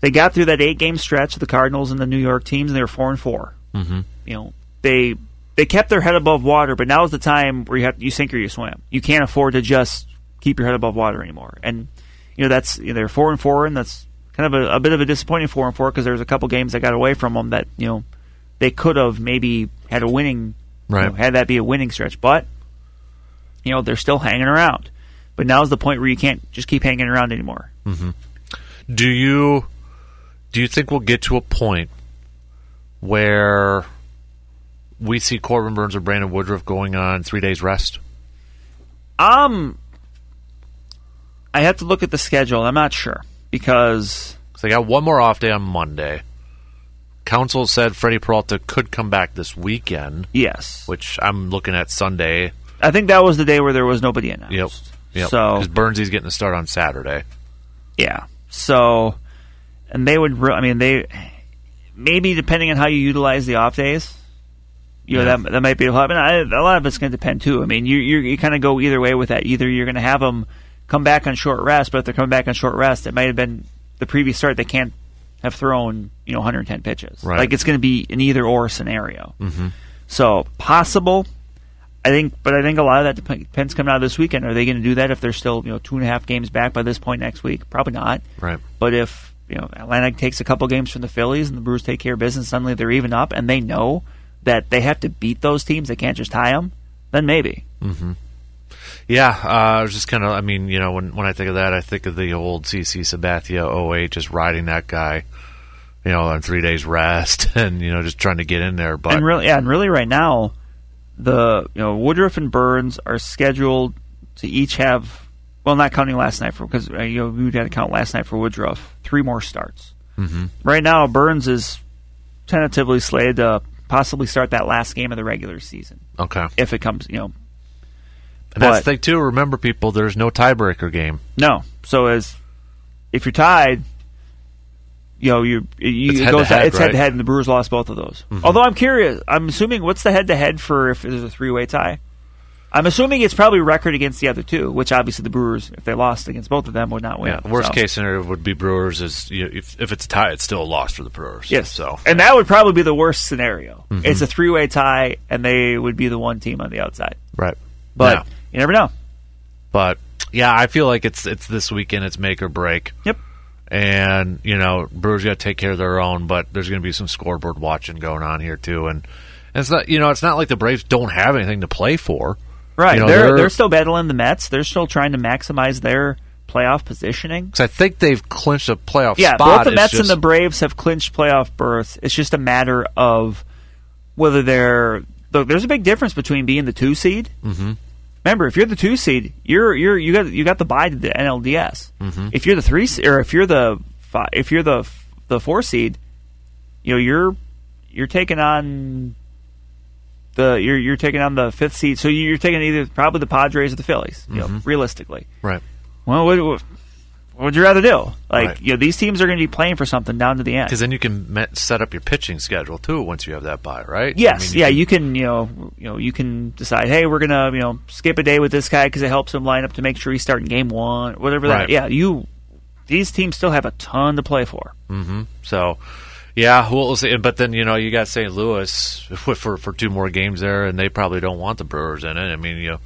they got through that eight game stretch of the Cardinals and the New York teams, and they were four and 4 mm-hmm. You know, they they kept their head above water, but now is the time where you have you sink or you swim. You can't afford to just keep your head above water anymore. And you know, that's you know, they're four and four, and that's kind of a, a bit of a disappointing four and four because there's a couple games that got away from them that you know they could have maybe had a winning Right. You know, had that be a winning stretch, but you know they're still hanging around. But now's the point where you can't just keep hanging around anymore. Do you do you think we'll get to a point where we see Corbin Burnes or Brandon Woodruff going on three days rest? Um, I have to look at the schedule. I'm not sure because So they got one more off day on Monday. Counsell said Freddie Peralta could come back this weekend, yes, which I'm looking at Sunday. I think that was the day where there was nobody announced. Yep. Yep. So because Burnsy's getting the start on Saturday. yeah, so and they would. Re- I mean, they maybe depending on how you utilize the off days. You know Yeah. that that might be a lot. But I, a lot of it's going to depend too. I mean, you you you kind of go either way with that. Either you're going to have them come back on short rest, but if they're coming back on short rest, it might have been the previous start. They can't have thrown you know 110 pitches. Right. Like it's going to be an either or scenario. Mm-hmm. So possible. I think, but I think a lot of that dep- depends coming out of this weekend. Are they going to do that if they're still you know two and a half games back by this point next week? Probably not. Right. But if you know Atlanta takes a couple games from the Phillies and the Brewers take care of business, suddenly they're even up, and they know that they have to beat those teams. They can't just tie them. Then maybe. Mm-hmm. Yeah, uh, I was just kind of. I mean, you know, when when I think of that, I think of the old CC Sabathia 08, just riding that guy, you know, on three days rest, and you know, just trying to get in there. But and really, yeah, and really, right now, the you know Woodruff and Burnes are scheduled to each have, well, not counting last night for because uh, you know we had to count last night for Woodruff, three more starts. Mm-hmm. Right now, Burnes is tentatively slated to possibly start that last game of the regular season okay, if it comes, you know, and that's the thing too. Remember, people, there's no tiebreaker game. No. So as if you're tied, you know you, you It's it head goes to head, it's head to right? Mm-hmm. head, and the Brewers lost both of those. Although I'm curious, I'm assuming what's the head to head for if there's a three way tie. I'm assuming it's probably record against the other two, which obviously the Brewers, if they lost against both of them, would not win. Yeah, worst So- case scenario would be Brewers is you know, if if it's a tie, it's still a loss for the Brewers. Yes. So and that would probably be the worst scenario. Mm-hmm. It's a three way tie, and they would be the one team on the outside. right, But Yeah. you never know. but yeah, I feel like it's it's this weekend. It's make or break. Yep. and you know Brewers got to take care of their own, but there's going to be some scoreboard watching going on here too, and, and it's not you know it's not like the Braves don't have anything to play for, Right. You know, they're, they're- they're still battling the Mets. They're still trying to maximize their playoff positioning. because I think they've clinched a playoff Yeah, spot. both the Mets just- and the Braves have clinched playoff berths. It's just a matter of whether they're. Look, there's a big difference between being the two seed. Mm-hmm. Remember, if you're the two seed, you're you're you got you got the bye to the NLDS. Mm-hmm. If you're the three or if you're the if you're the the four seed, you know you're you're taking on the you're you're taking on the fifth seed. So you're taking either probably the Padres or the Phillies. You know, mm-hmm. realistically. right. Well, what, what what would you rather do? Like, Right. you know, these teams are going to be playing for something down to the end. Because then you can set up your pitching schedule too once you have that bye, right? Yes, I mean, yeah, you can, you know, you know, you can decide, hey, we're gonna, you know, skip a day with this guy because it helps him line up to make sure he's starting game one, whatever that. Right. Yeah, you, these teams still have a ton to play for. Mm-hmm. So, yeah, we'll see. But then you know you got St. Louis for for two more games there, and they probably don't want the Brewers in it. I mean, you know,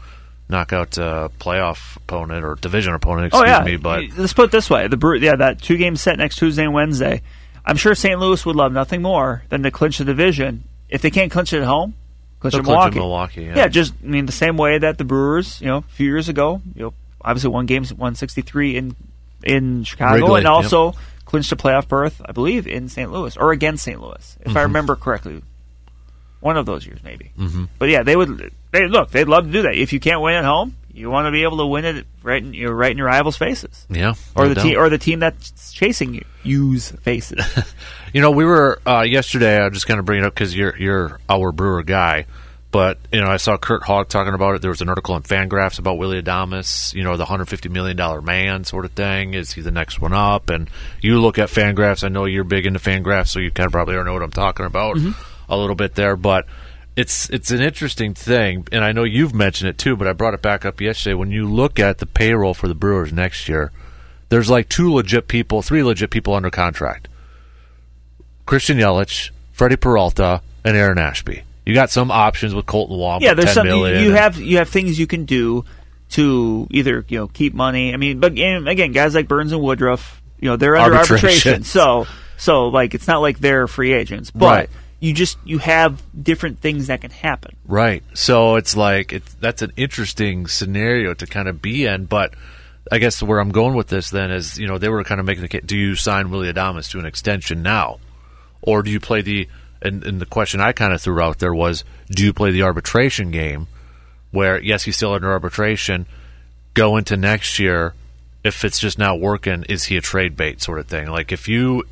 knock out a playoff opponent or division opponent, oh, excuse oh yeah, me. But let's put it this way: the Bre- yeah, that two game set next Tuesday and Wednesday. I'm sure St. Louis would love nothing more than to clinch the division. If they can't clinch it at home, clinch They'll it in clinch Milwaukee. Milwaukee, yeah. yeah, just I mean the same way that the Brewers, you know, a few years ago, you know, obviously won games 163 in in Chicago Wrigley, and also clinched a playoff berth, I believe, in St. Louis or against St. Louis, if Mm-hmm. I remember correctly. One of those years, maybe. Mm-hmm. But yeah, they would. They look. They'd love to do that. If you can't win at home, you want to be able to win it right in, you know, right in your rivals' faces, yeah, or the team, or the team that's chasing you, use faces. You know, we were uh, yesterday. I'm just going to bring it up because you're you're our Brewer guy. But you know, I saw Curt Hogg talking about it. There was an article in Fangraphs about Willy Adames. You know, the 150 million dollar man sort of thing. Is he the next one up? And you look at Fangraphs. I know you're big into Fangraphs, so you kind of probably already know what I'm talking about mm-hmm. a little bit there. But it's it's an interesting thing, and I know you've mentioned it too. But I brought it back up yesterday. When you look at the payroll for the Brewers next year, there's like two legit people, three legit people under contract. Christian Yelich, Freddie Peralta, and Aaron Ashby. You got some options with Kolten Wong. yeah, there's 10 some you, you have you have things you can do to either you know keep money. I mean, but again, again, guys like Burnes and Woodruff, you know, they're under Arbitration. arbitration, so so like it's not like they're free agents, but Right. you just you have different things that can happen. Right. So it's like it's that's an interesting scenario to kind of be in, but I guess where I'm going with this then is, you know, they were kind of making the case, do you sign Willy Adames to an extension now? Or do you play the and, and the question I kind of threw out there was, do you play the arbitration game where yes, he's still under arbitration, go into next year if it's just not working, is he a trade bait sort of thing? Like if you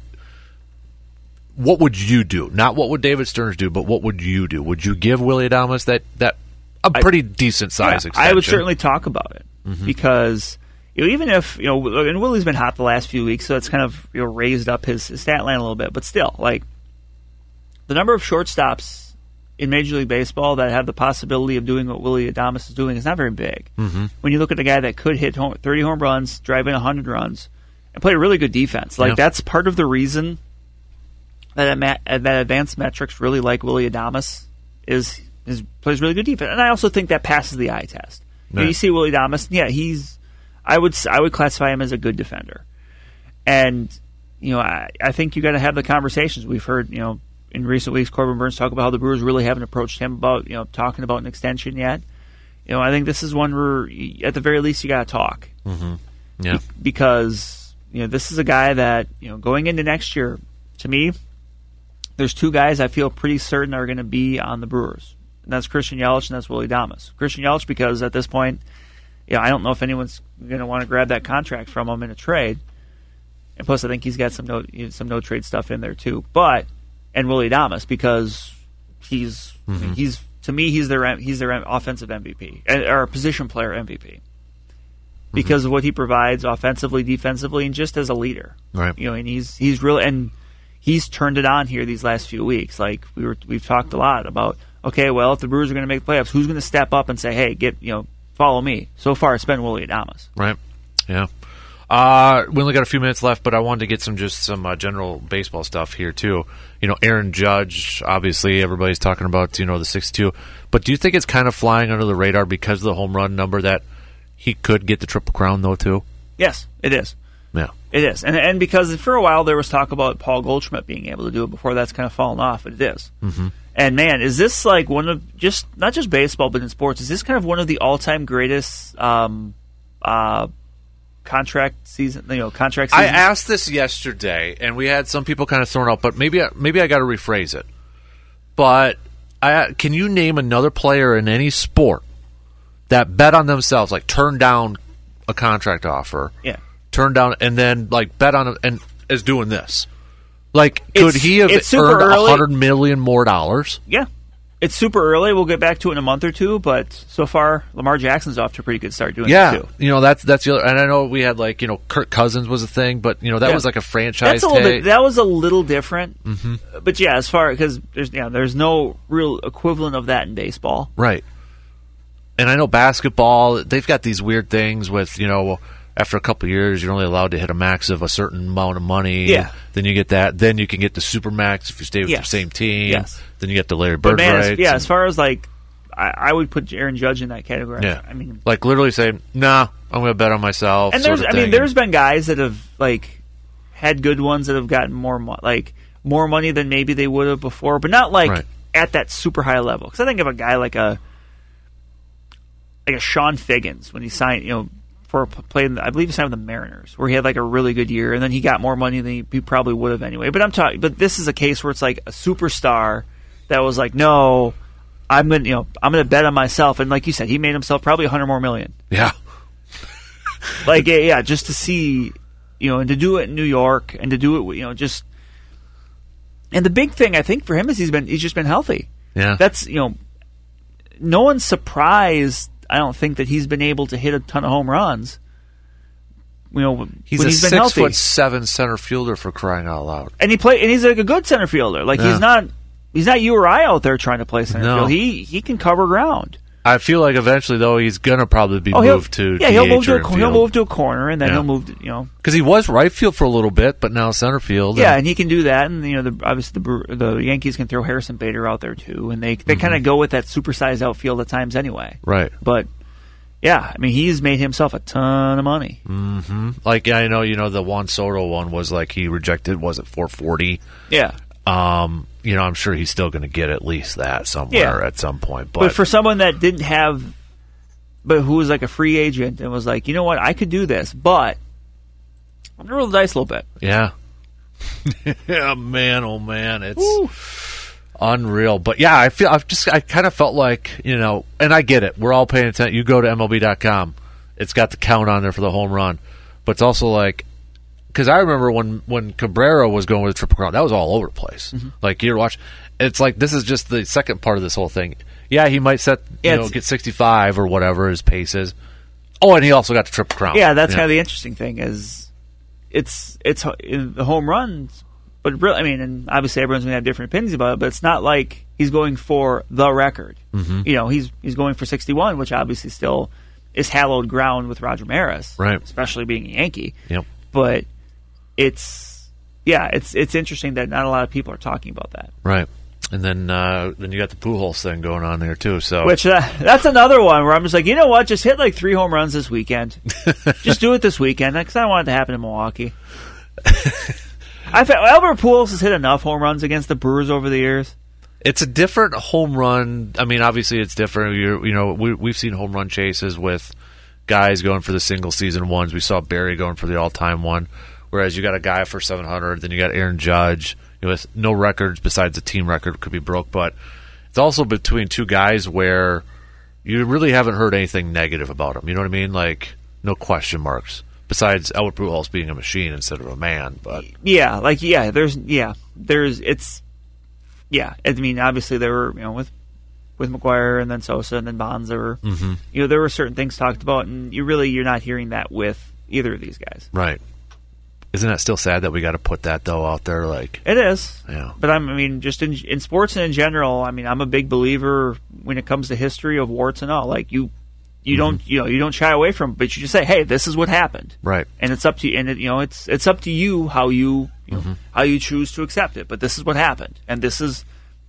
what would you do? Not what would David Stearns do, but what would you do? Would you give Willy Adames that that a pretty decent size Yeah, extension? I would certainly talk about it Mm-hmm. because you know, even if you know, and Willie's been hot the last few weeks, so it's kind of you know raised up his, his stat line a little bit. But still, like the number of shortstops in Major League Baseball that have the possibility of doing what Willy Adames is doing is not very big. Mm-hmm. When you look at a guy that could hit home, 30 home runs, drive in 100 runs, and play a really good defense, like Yeah. that's part of the reason that that advanced metrics really like Willy Adames is is plays really good defense, and I also think that passes the eye test. You, know, you see Willy Adames, yeah, he's I would I would classify him as a good defender, and you know I, I think you got to have the conversations we've heard. You know, in recent weeks, Corbin Burnes talk about how the Brewers really haven't approached him about you know talking about an extension yet. You know, I think this is one where at the very least you got to talk mm-hmm. yeah. because you know this is a guy that you know going into next year. To me, there's two guys I feel pretty certain are going to be on the Brewers, and that's Christian Yelich and that's Willie Damas. Christian Yelich because at this point, you know, I don't know if anyone's going to want to grab that contract from him in a trade. And plus, I think he's got some no some no trade stuff in there too. But and Willie Damas because he's mean, he's to me he's their he's their offensive MVP or position player MVP mm-hmm. because of what he provides offensively, defensively, and just as a leader. Right. You know, and he's he's really and he's turned it on here these last few weeks. Like we were we've talked a lot about. Okay, well, if the Brewers are going to make the playoffs, who's going to step up and say, "Hey, get you know, follow me"? So far, it's been Willy Adames. Right. Yeah. Uh, we only got a few minutes left, but I wanted to get some just some uh, general baseball stuff here too. You know, Aaron Judge. Obviously, everybody's talking about you know the six-two, but do you think it's kind of flying under the radar because of the home run number that he could get the triple crown though too? Yes, it is. Yeah. It is, and and because for a while there was talk about Paul Goldschmidt being able to do it before that's kind of fallen off, but it is. Mm-hmm. And man, is this like one of just not just baseball, but in sports, is this kind of one of the all-time greatest um, uh, contract season? You know, contract. I asked this yesterday, and we had some people kind of thrown out, but maybe I- maybe I got to rephrase it. But I, can you name another player in any sport that bet on themselves, like turn down a contract offer, yeah. turned down, and then like bet on it and is doing this? Like, could It's- he have earned a hundred million more dollars? Yeah. It's super early. We'll get back to it in a month or two, but so far Lamar Jackson's off to a pretty good start doing Yeah, it too. you know that's that's the other. And I know we had like you know Kirk Cousins was a thing, but you know that Yeah. was like a franchise. That's a little bit. That was a little different, mm-hmm. but yeah, as far because there's yeah, there's no real equivalent of that in baseball. Right. And I know basketball, they've got these weird things with, you know, after a couple of years, you're only allowed to hit a max of a certain amount of money. Yeah. Then you get that. Then you can get the super max if you stay with your Yes. same team. Yes. Then you get the Larry Bird man, as, yeah, and- as far as like, I, I would put Aaron Judge in that category. yeah. I mean, like literally saying, nah, I'm going to bet on myself. and there's, I mean, there's been guys that have like had good ones that have gotten more mo- like more money than maybe they would have before, but not like Right. at that super high level. Because I think of a guy like a like a Chone Figgins when he signed, you know, for playing. I believe he signed with the Mariners, where he had like a really good year, and then he got more money than he, he probably would have anyway. But I'm talking, but this is a case where it's like a superstar that was like, no. I'm gonna, you know, I'm gonna bet on myself, and like you said, he made himself probably a hundred more million yeah. like yeah, yeah, just to see, you know, and to do it in New York and to do it, you know, just. And the big thing I think for him is he's been he's just been healthy. Yeah. That's you know, no one's surprised. I don't think that he's been able to hit a ton of home runs. You know, He's a he's been six healthy, foot seven center fielder for crying out loud. and he play and he's like a good center fielder. Like Yeah. he's not he's not you or I out there trying to play center No. field. He he can cover ground. I feel like eventually, though, he's going to probably be Oh, moved to yeah, he'll move to a, he'll move to a corner, and then Yeah. he'll move to, you know Because he was right field for a little bit, but now center field. Yeah, and- and he can do that, and you know, the, obviously the the Yankees can throw Harrison Bader out there too, and they they Mm-hmm. kind of go with that supersized outfield at times anyway. right. But yeah, I mean, he's made himself a ton of money. Like I know, you know, the Juan Soto one was like he rejected. Was it 440? Yeah, Um, you know, I'm sure he's still going to get at least that somewhere Yeah. at some point. But, But for someone that didn't have, but who was like a free agent and was like, you know what, I could do this, but I'm gonna roll the dice a little bit. yeah, yeah, man, oh man, it's unreal. But yeah, I feel I've just I kind of felt like you know, and I get it. We're all paying attention. You go to MLB.com, it's got the count on there for the home run, but it's also like because I remember when when Cabrera was going with the triple crown, that was all over the place. Mm-hmm. Like you're watching, it's like this is just the second part of this whole thing. Yeah, he might set Yeah, you know get 65 or whatever his pace is. Oh, and he also got the triple crown. Yeah, that's kind of the interesting thing is it's it's in the home runs, but really, I mean, and obviously everyone's gonna have different opinions about it, but it's not like he's going for the record. Mm-hmm. You know, he's he's going for 61, which obviously still is hallowed ground with Roger Maris, Right. Especially being a Yankee, Yep. but it's yeah, it's it's interesting that not a lot of people are talking about that. Right. And then uh, then you got the Pujols thing going on there too. So Which uh, that's another one where I'm just like, you know what? Just hit like three home runs this weekend. just do it this weekend because I don't want it to happen in Milwaukee. I felt Albert Pujols has hit enough home runs against the Brewers over the years. it's a different home run. I mean, obviously it's different. you you know, we, we've seen home run chases with guys going for the single season ones. We saw Barry going for the all time one. Whereas you got a guy for 700, then you got Aaron Judge you know, with no records besides the team record could be broke. But it's also between two guys where you really haven't heard anything negative about them. You know what I mean? Like no question marks. Besides Albert Pujols being a machine instead of a man, but Yeah, like yeah, there's yeah, there's it's yeah. I mean, obviously there were you know with with McGwire and then Sosa and then Bonds there were Mm-hmm. you know there were certain things talked about and you really you're not hearing that with either of these guys. right. Isn't that still sad that we got to put that though out there? Like, It is. yeah, But I'm, I mean, just in in sports and in general, I mean, I'm a big believer when it comes to history of warts and all. Like you, you mm-hmm. don't, you know, you don't shy away from, it, but you just say, hey, this is what happened, right. and it's up to you. And it, you know, it's it's up to you how you, you know, mm-hmm. how you choose to accept it. But this is what happened, and this is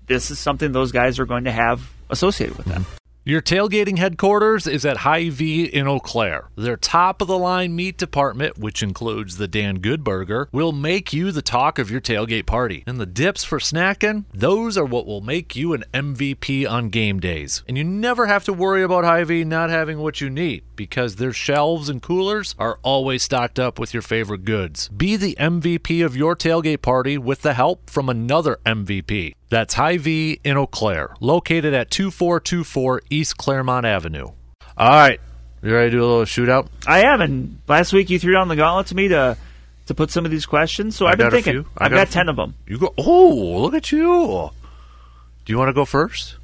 this is something those guys are going to have associated with them. Mm-hmm. Your tailgating headquarters is at Hy-Vee in Eau Claire. Their top of the line meat department, which includes the Dan Good Burger, will make you the talk of your tailgate party. And the dips for snacking, those are what will make you an MVP on game days. And you never have to worry about Hy-Vee not having what you need because their shelves and coolers are always stocked up with your favorite goods. Be the MVP of your tailgate party with the help from another MVP. That's Hy-Vee in Eau Claire, located at 2424 East Clairemont Avenue. All right, you ready to do a little shootout? I am, and last week you threw down the gauntlet to me to to put some of these questions. So I I've been thinking. I I've got got, ten of them. You go. Oh, look at you. Do you want to go first?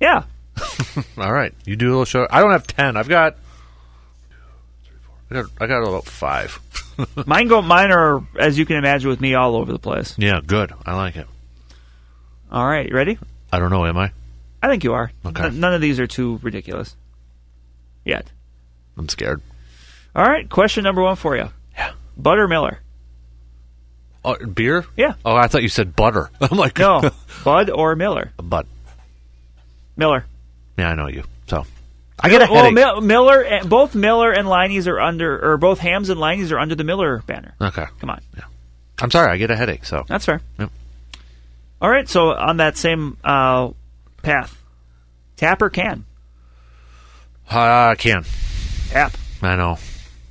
Yeah. All right, you do a little show. I don't have ten. I've got. I got, I got about five. Mine go. Mine are, as you can imagine, with me all over the place. yeah, good. I like it. All right, you ready? I don't know. Am I? I think you are. Okay. N- none of these are too ridiculous yet. I'm scared. All right, question number one for you: Yeah. Butter Miller? Oh, beer? Yeah. Oh, I thought you said butter. I'm like, No, Bud or Miller? Bud. Miller. yeah, I know you. So I get a Well, headache. Mil- Miller, both Miller and Leinie's are under, or both Hamm's and Leinie's are under the Miller banner. okay. Come on, Yeah. I'm sorry. I get a headache. So that's fair. Yep. All right, so on that same uh, path, tap or can? uh, I can. Tap. I know.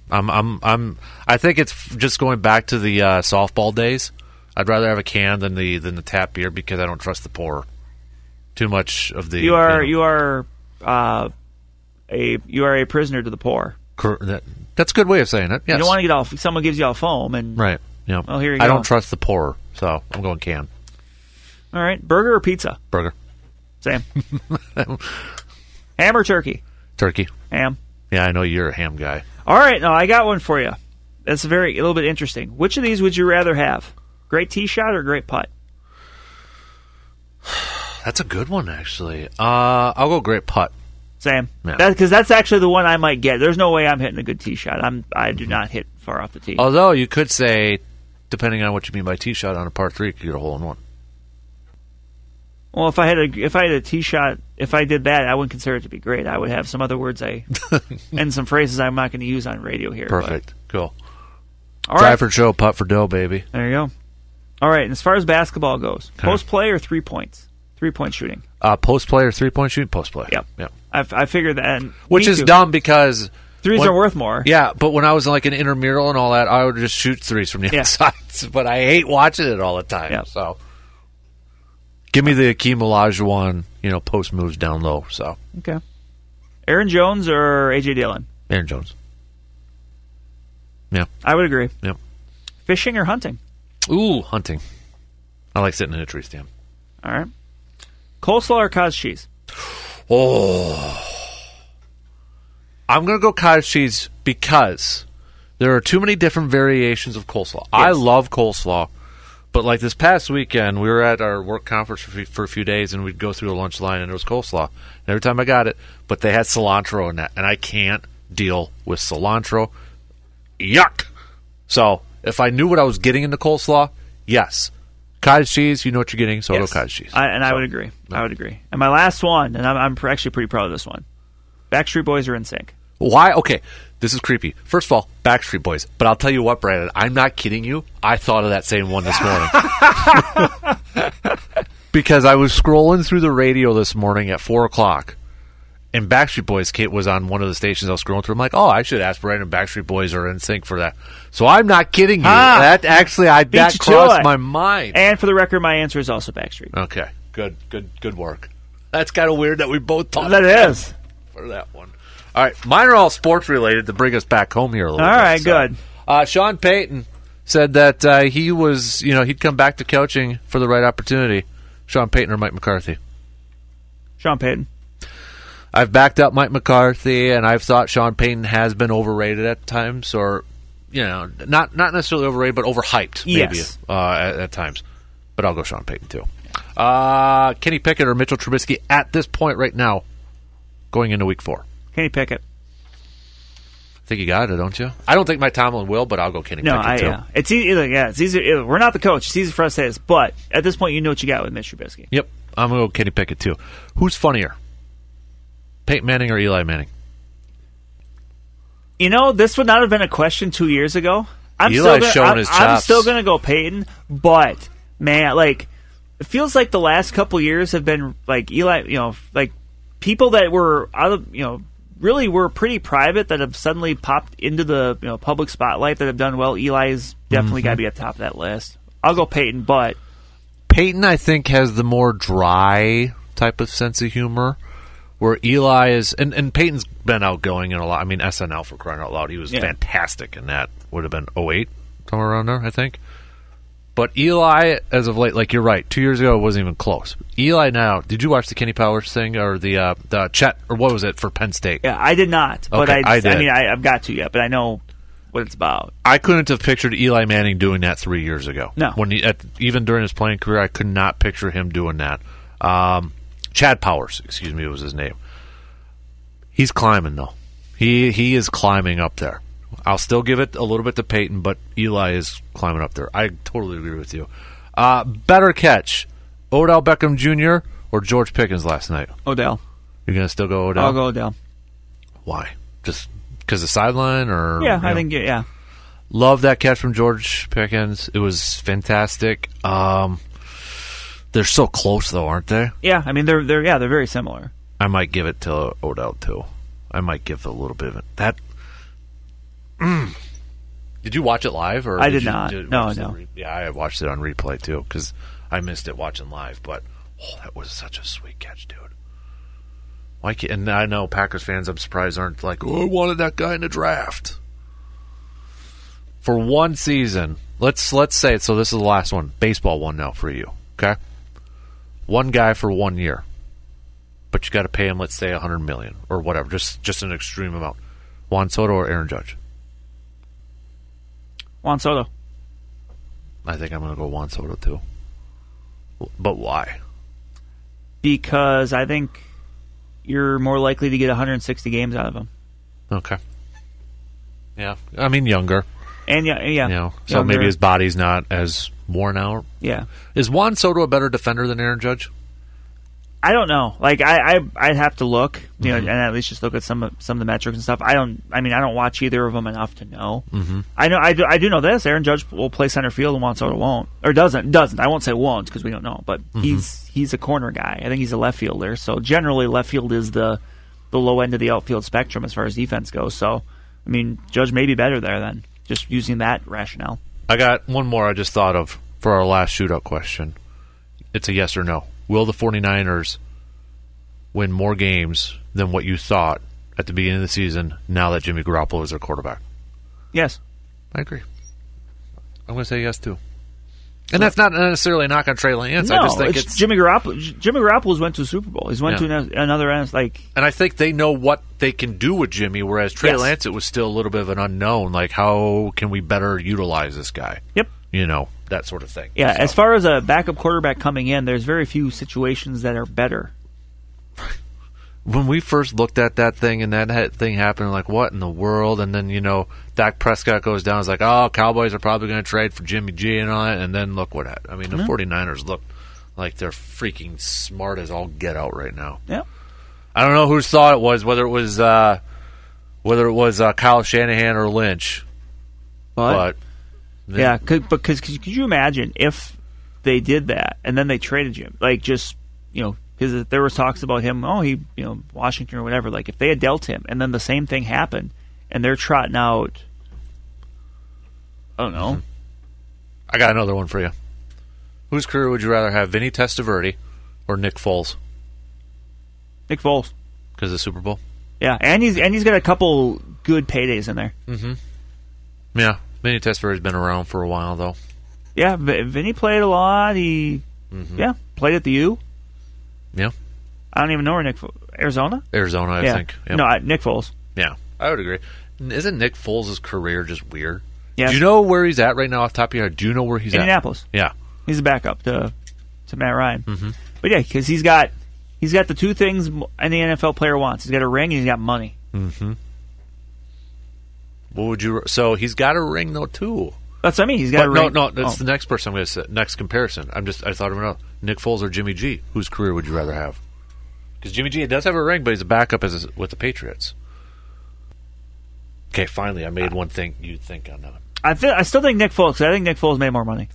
I'm. I'm. I'm. I think it's just going back to the uh, softball days. I'd rather have a can than the than the tap beer because I don't trust the pour. Too much of the. You are know, you are uh, a you are a prisoner to the pour. cor- that, that's a good way of saying it. Yes. You don't want to get off. Someone gives you all foam, and right. Yeah. Well, here you I go. don't trust the pour, so I'm going can all right, burger or pizza? burger Sam. Ham or turkey? turkey. Ham. Yeah, I know you're a ham guy. All right, now I got one for you. That's very a little bit interesting. Which of these would you rather have? Great tee shot or great putt? That's a good one, actually. Uh, I'll go great putt. Sam. Yeah. That because that's actually the one I might get. There's no way I'm hitting a good tee shot. I'm I do not hit far off the tee. Although you could say, depending on what you mean by tee shot on a par three, you could get a hole in one. Well, if I had a if I had a tee shot, if I did that, I wouldn't consider it to be great. I would have some other words I and some phrases I'm not going to use on radio here. but- Perfect. Cool. All Drive right, for show, putt for dough, baby. there you go. All right. And as far as basketball goes, Okay. post play or three points, three point shooting. Uh, post play or three point shooting? Post play. Yep. Yep. I, I figured that. And Which is too. dumb because Threes when- are worth more. Yeah, but when I was in like an intramural and all that, I would just shoot threes from the Yeah. outside. But I hate watching it all the time. Yeah. So give me the Akeem Olajuwon, you know, post moves down low. So Okay. Aaron Jones or AJ Dillon? Aaron Jones. Yeah. I would agree. Yep. Fishing or hunting? Ooh, hunting. I like sitting in a tree stand. All right. Coleslaw or cottage cheese? Oh. I'm going to go cottage cheese because there are too many different variations of coleslaw. I love coleslaw, but like this past weekend, we were at our work conference for, for a few days and we'd go through a lunch line and there was coleslaw. And every time I got it, but they had cilantro in that, and I can't deal with cilantro. Yuck! So if I knew what I was getting in the coleslaw, yes. Cottage cheese, you know what you're getting, so Yes. go cottage cheese. I, and I would agree. I would agree. And my last one, and I'm, I'm actually pretty proud of this one. Backstreet Boys are NSYNC. Why? Okay, this is creepy. First of all, Backstreet Boys. But I'll tell you what, Brandon, I'm not kidding you. I thought of that same one this morning. because I was scrolling through the radio this morning at 4 o'clock, and Backstreet Boys Kate was on one of the stations I was scrolling through. I'm like, oh, I should ask Brandon Backstreet Boys are NSYNC for that. So I'm not kidding you. Ah. that actually, I that crossed my mind. And for the record, my answer is also Backstreet. okay, good, good, good work. That's kind of weird that we both thought That is. for that one. All right, mine are all sports related to bring us back home here a little All bit. right, good. Uh, Sean Payton said that uh, he was, you know, he'd come back to coaching for the right opportunity. Sean Payton or Mike McCarthy. Sean Payton. I've backed up Mike McCarthy, and I've thought Sean Payton has been overrated at times, or you know, not not necessarily overrated, but overhyped maybe Yes. uh, at, at times. But I'll go Sean Payton too. Uh, Kenny Pickett or Mitchell Trubisky at this point right now, going into Week Four. Kenny Pickett. I think you got it, don't you? I don't think Mike Tomlin will, but I'll go Kenny No, Pickett I, too. yeah. It's easy. Yeah, it's easy. We're not the coach. It's easy for us to say this, but at this point, you know what you got with Mitch Trubisky. Yep, I'm gonna go Kenny Pickett too. Who's funnier, Peyton Manning or Eli Manning? You know, this would not have been a question two years ago. I'm Eli's still gonna, showing I'm, his I'm still going to go Peyton, but man, like it feels like the last couple years have been like Eli. You know, like people that were out of you know really were pretty private that have suddenly popped into the you know public spotlight that have done well. Eli's definitely Mm-hmm. got to be at the top of that list. I'll go Peyton, but Peyton, I think, has the more dry type of sense of humor, where Eli is, and, and Peyton's been outgoing in a lot. I mean, SNL for crying out loud, he was Yeah. fantastic in that. Would have been 08, somewhere around there, I think. But Eli, as of late, like you're right, two years ago it wasn't even close. Eli now, did you watch the Kenny Powers thing or the uh, the Chet or what was it for Penn State? yeah, I did not. But Okay, I, I did. mean, I, I've got to yet, but I know what it's about. I couldn't have pictured Eli Manning doing that three years ago. No. when he, at, even during his playing career, I could not picture him doing that. Um, Chad Powers, excuse me, was his name. He's climbing though. He he is climbing up there. I'll still give it a little bit to Peyton, but Eli is climbing up there. I totally agree with you. Uh, better catch, Odell Beckham Jr. or George Pickens last night. Odell. You're gonna still go Odell? I'll go Odell. Why? Just because the sideline, or Yeah, I know? think yeah. Love that catch from George Pickens. It was fantastic. Um, they're so close though, aren't they? Yeah, I mean they're they're yeah they're very similar. I might give it to Odell too. I might give a little bit of it. That. Mm. Did you watch it live or I did you- not. you No, no. re- yeah, I watched it on replay too because I missed it watching live. But oh, that was such a sweet catch, dude. Why can't, and I know Packers fans, I'm surprised aren't like, oh, I wanted that guy in the draft. For one season, let's let's say it. So this is the last one, baseball one now for you. Okay, one guy for one year, but you got to pay him, let's say, a hundred million or whatever, just just an extreme amount. Juan Soto or Aaron Judge? Juan Soto. I think I'm going to go Juan Soto too. But why? because I think you're more likely to get 160 games out of him. Okay. Yeah, I mean younger, And yeah, yeah. you know, so younger. maybe his body's not as worn out. yeah. Is Juan Soto a better defender than Aaron Judge? I don't know. Like I, I I'd have to look, you Mm-hmm. know, and at least just look at some of some of the metrics and stuff. I don't. I mean, I don't watch either of them enough to know. Mm-hmm. I know. I do. I do know this. Aaron Judge will play center field and Soto won't, or doesn't. Doesn't. I won't say won't because we don't know. But Mm-hmm. he's he's a corner guy. I think he's a left fielder. So generally, left field is the the low end of the outfield spectrum as far as defense goes. So I mean, Judge may be better there then. Just using that rationale. I got one more I just thought of for our last shootout question. It's a yes or no. Will the 49ers win more games than what you thought at the beginning of the season now that Jimmy Garoppolo is their quarterback? Yes. I agree. I'm going to say yes too. And that's not necessarily a knock on Trey Lance. no, I just think it's, it's, Jimmy Garoppolo. J- Jimmy Garoppolo's went to a Super Bowl. He's went Yeah. to another end. Like and I think they know what they can do with Jimmy. Whereas Trey Yes. Lance, it was still a little bit of an unknown. Like, how can we better utilize this guy? Yep. You know that sort of thing. Yeah, So- as far as a backup quarterback coming in, there's very few situations that are better. when we first looked at that thing and that ha- thing happened, like what in the world? And then you know, Dak Prescott goes down. It's like, oh, Cowboys are probably going to trade for Jimmy G and all that. And then look what happened. I mean, the 49ers look like they're freaking smart as all get out right now. Yeah. I don't know whose thought it was, whether it was uh, whether it was uh, Kyle Shanahan or Lynch, But, but yeah, could, because could you imagine if they did that and then they traded him, like just you know, because there was talks about him, oh, he you know Washington or whatever. Like if they had dealt him and then the same thing happened and they're trotting out, I don't know, I got another one for you. Whose career would you rather have, Vinny Testaverde or Nick Foles? Nick Foles. Because of the Super Bowl. Yeah, and he's and he's got a couple good paydays in there. Mm-hmm. Yeah, Vinny Testaverde's been around for a while though. Yeah, V- Vinny played a lot. He yeah played at the U. Yeah, I don't even know where Nick Arizona. Arizona, I yeah, think. Yep. no, Nick Foles. Yeah, I would agree. Isn't Nick Foles' career just weird? Yeah, Do you know where he's at right now off the top of your head? Do you know where he's Indianapolis. at? Indianapolis. Yeah. He's a backup to to Matt Ryan. Mm-hmm. But yeah, because he's got he's got the two things any NFL player wants. He's got a ring and he's got money. What would you? So he's got a ring though too. That's what I mean. He's got But a no, ring. no, that's Oh. the next person I'm going to say. Next comparison. I'm just. I thought of another. Nick Foles or Jimmy G. Whose career would you rather have? Because Jimmy G does have a ring, but he's a backup as a, with the Patriots. Okay, finally, I made one thing you think on that. I th- I still think Nick Foles. 'cause I think Nick Foles made more money.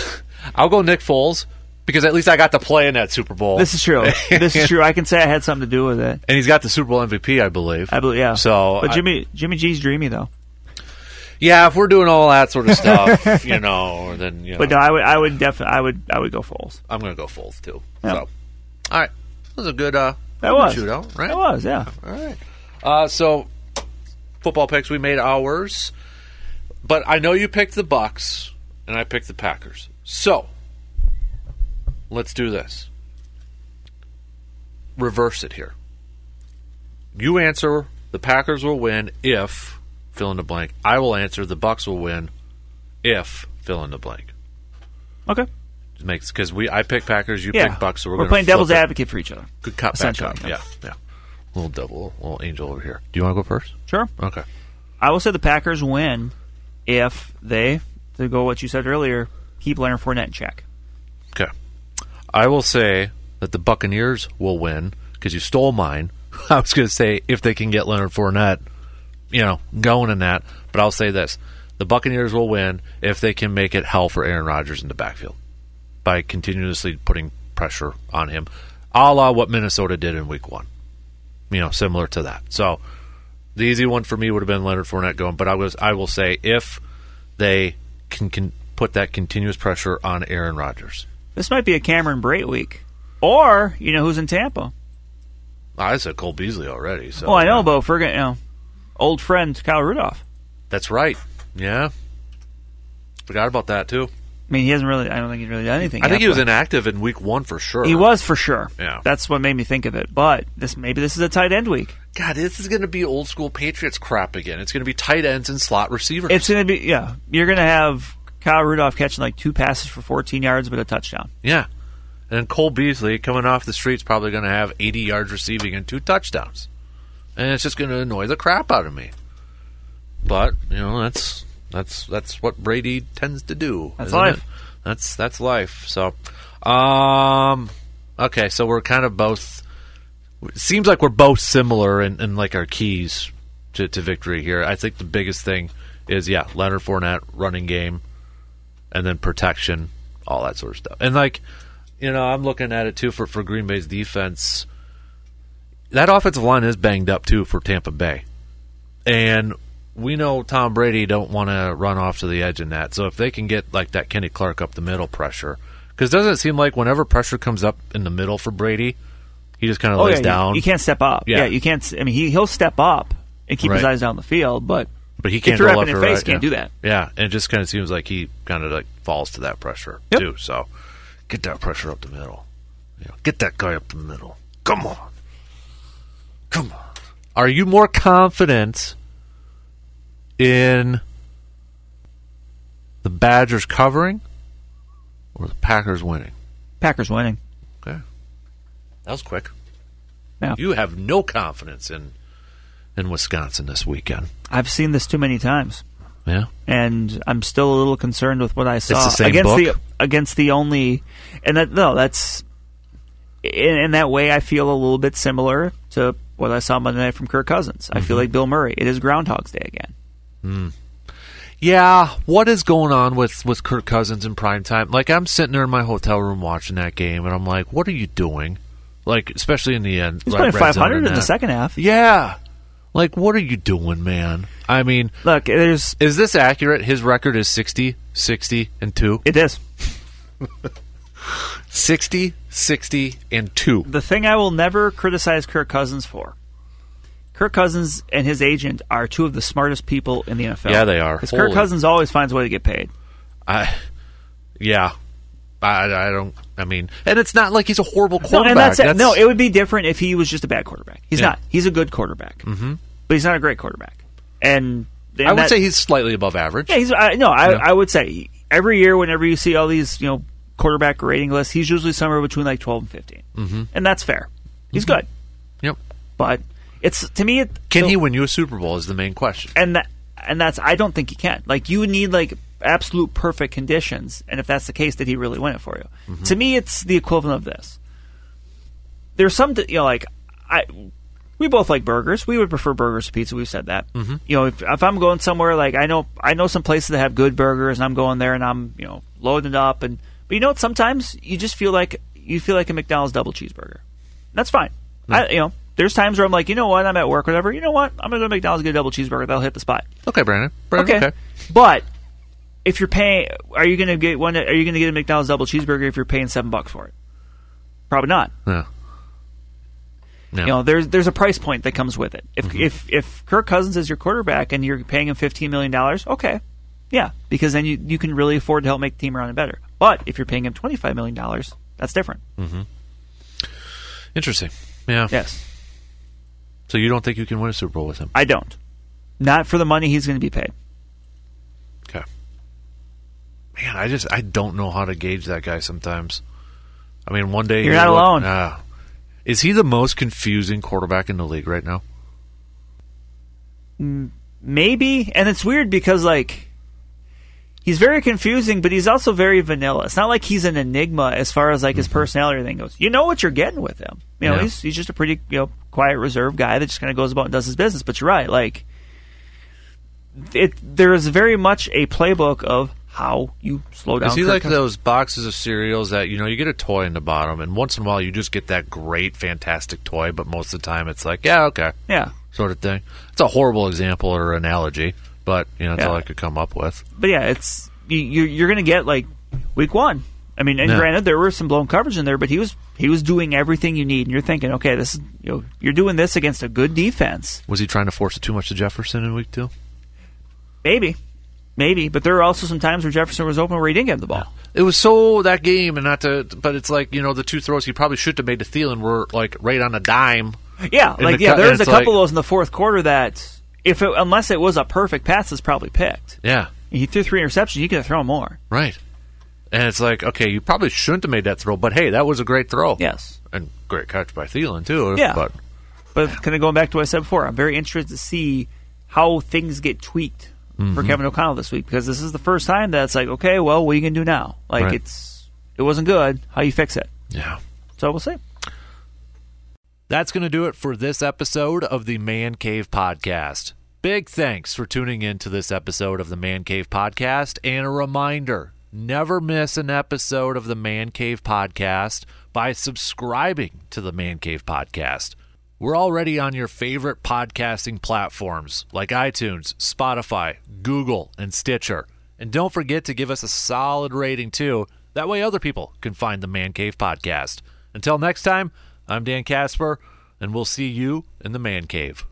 I'll go Nick Foles because at least I got to play in that Super Bowl. This is true. this is true. I can say I had something to do with it. and he's got the Super Bowl MVP, I believe. I believe. Yeah. So, but I- Jimmy Jimmy G's dreamy though. Yeah, if we're doing all that sort of stuff, you know, then you know, But no, I would I would definitely I would I would go Foles. I'm going to go Foles too. Yeah. So, all right, that was a good uh, That was shootout, right? That was yeah. All right. Uh, so, football picks we made ours, but I know you picked the Bucs and I picked the Packers. So, let's do this. Reverse it here. You answer the Packers will win if fill in the blank. I will answer the Bucs will win if fill in the blank. Okay. It makes because we I pick Packers, you Yeah. pick Bucks, so we're, we're playing devil's it. advocate for each other. Good cop Essentially, up. yeah. Yeah. Little double, little angel over here. Do you want to go first? Sure. Okay. I will say the Packers win if they, to go what you said earlier, keep Leonard Fournette in check. Okay. I will say that the Buccaneers will win because you stole mine. I was going to say if they can get Leonard Fournette, you know, going in that. But I'll say this: the Buccaneers will win if they can make it hell for Aaron Rodgers in the backfield by continuously putting pressure on him, a la what Minnesota did in Week One. You know, similar to that. So the easy one for me would have been Leonard Fournette going, but I was I will say if they can, can put that continuous pressure on Aaron Rodgers. This might be a Cameron Brate week. Or, you know, who's in Tampa? Ah, I said Cole Beasley already. So Well, I know, but if we're going to, you know, old friend Kyle Rudolph. that's right. Yeah, forgot about that too. I mean, he hasn't really, I don't think he's really done anything I think he was inactive in Week One for sure. He was for sure. Yeah. That's what made me think of it. But this maybe this is a tight end week. God, this is going to be old school Patriots crap again. It's going to be tight ends and slot receivers. It's going to be, yeah, you're going to have Kyle Rudolph catching like two passes for 14 yards but a touchdown. yeah, and Cole Beasley coming off the streets probably going to have 80 yards receiving and two touchdowns, and it's just going to annoy the crap out of me. But you know that's that's that's what Brady tends to do. That's life. it? That's that's life. So, um, Okay, so we're kind of both. It seems like we're both similar in, in like our keys to, to victory here. I think the biggest thing is yeah, Leonard Fournette running game, and then protection, all that sort of stuff. And like, you know, I'm looking at it too for for Green Bay's defense. That offensive line is banged up too for Tampa Bay, and we know Tom Brady don't want to run off to the edge in that. So if they can get like that Kenny Clark up the middle pressure, because doesn't it seem like whenever pressure comes up in the middle for Brady, he just kind of Oh lays yeah, down. You, can't step up. Yeah. Yeah. you can't. I mean, he he'll step up and keep his eyes down the field, but but he can't if you're up in your face, right, can't yeah. do that. Yeah, and it just kind of seems like he kind of like falls to that pressure Yep. too. So get that pressure up the middle. You know, get that guy up the middle. Come on, come on. Are you more confident in the Badgers covering or the Packers winning? Packers winning. Okay, that was quick. Yeah. You have no confidence in in Wisconsin this weekend. I've seen this too many times. Yeah. and I'm still a little concerned with what I saw the same against book? the against the only and that no that's in, in that way I feel a little bit similar to what I saw Monday night from Kirk Cousins. I Mm-hmm. feel like Bill Murray. It is Groundhog's Day again. Yeah, what is going on with with Kirk Cousins in prime time? Like I'm sitting there in my hotel room watching that game, and I'm like, "What are you doing?" Like, especially in the end, He's like, playing 500 and in the second half. Yeah, like what are you doing, man? I mean, Look, there's is this accurate? His record is 60, 60, and two. it is 60, 60, and two. the thing I will never criticize Kirk Cousins for. Kirk Cousins and his agent are two of the smartest people in the NFL. Yeah, they are. Because Kirk Cousins always finds a way to get paid. I, yeah, I, I don't. I mean, and it's not like he's a horrible No, quarterback. and that's, it. No, it would be different if he was just a bad quarterback. He's Yeah. not. He's a good quarterback, mm-hmm. but he's not a great quarterback. And, and I would that- say he's slightly above average. yeah, he's. I, no, I, Yeah. I would say every year, whenever you see all these, you know, quarterback rating list, he's usually somewhere between like twelve and 15 mm-hmm. and that's fair. He's good, Yep. but it's to me. It, Can so- he win you a Super Bowl? Is the main question. and that and that's I don't think he can. Like you need like absolute perfect conditions, and if that's the case, did he really win it for you? To me, it's the equivalent of this. There's some you know like I. We both like burgers. We would prefer burgers to pizza. We've said that. Mm-hmm. You know, if, if I'm going somewhere like I know, I know some places that have good burgers, and I'm going there and I'm you know loading it up. And but you know what? Sometimes you just feel like you feel like a McDonald's double cheeseburger. That's fine. I, you know, there's times where I'm like, you know what? I'm at work, whatever. You know what? I'm gonna go to McDonald's and get a double cheeseburger. That'll hit the spot. Okay, Brandon. Brandon Okay. okay. But if you're paying, are you going to get one? Are you to get a McDonald's double cheeseburger if you're paying seven bucks for it? Probably not. Yeah. Yeah. You know, there's there's a price point that comes with it. If Mm-hmm. if if Kirk Cousins is your quarterback and you're paying him fifteen million dollars, okay, yeah, because then you you can really afford to help make the team around it better. But if you're paying him twenty five million dollars, that's different. Interesting. Yeah. Yes, So you don't think you can win a Super Bowl with him? I don't. Not for the money he's going to be paid. Okay. Man, I just I don't know how to gauge that guy sometimes. I mean, one day You're not look- alone. ah. is he the most confusing quarterback in the league right now? maybe and it's weird because like he's very confusing but he's also very vanilla. It's not like he's an enigma as far as like his personality or anything goes. You know what you're getting with him. You know Mm-hmm. Yeah. he's, he's just a pretty you know quiet reserved guy that just kind of goes about and does his business. But you're right like it there is very much a playbook of how you slow down Is he like those boxes of cereals that you know you get a toy in the bottom, and once in a while you just get that great, fantastic toy, but most of the time it's like, yeah, okay, yeah. Sort of thing. It's a horrible example or analogy, but you know that's Yeah. all I could come up with. but yeah, it's you, you you're going to get like week one. I mean, and Yeah. granted, there were some blown coverage in there, but he was he was doing everything you need, and you're thinking, okay, this is you know you're doing this against a good defense, Was he trying to force it too much to Jefferson in week two? maybe, maybe. But there were also some times where Jefferson was open where he didn't get the ball. It was so that game, and not to, but it's like you know the two throws he probably should have made to Thielen were like right on a dime. Yeah, like yeah, there was a couple like- of those in the fourth quarter that if it, unless it was a perfect pass, it's probably picked. Yeah, He threw three interceptions. You could have thrown more. right. And it's like, okay, you probably shouldn't have made that throw, but hey, that was a great throw. Yes. and great catch by Thielen too. Yeah. but But kind of going back to what I said before, I'm very interested to see how things get tweaked Mm-hmm. for Kevin O'Connell this week because this is the first time that it's like, okay, well, what are you gonna do now? Like Right. it's it wasn't good. How you fix it? yeah, So we'll see. That's going to do it for this episode of the Man Cave Podcast. Big thanks for tuning in to this episode of the Man Cave Podcast. And a reminder never miss an episode of the Man Cave Podcast by subscribing to the Man Cave Podcast. We're already on your favorite podcasting platforms like iTunes, Spotify, Google, and Stitcher. And don't forget to give us a solid rating too. That way other people can find the Man Cave Podcast. Until next time, I'm Dan Kasper, and we'll see you in the Man Cave.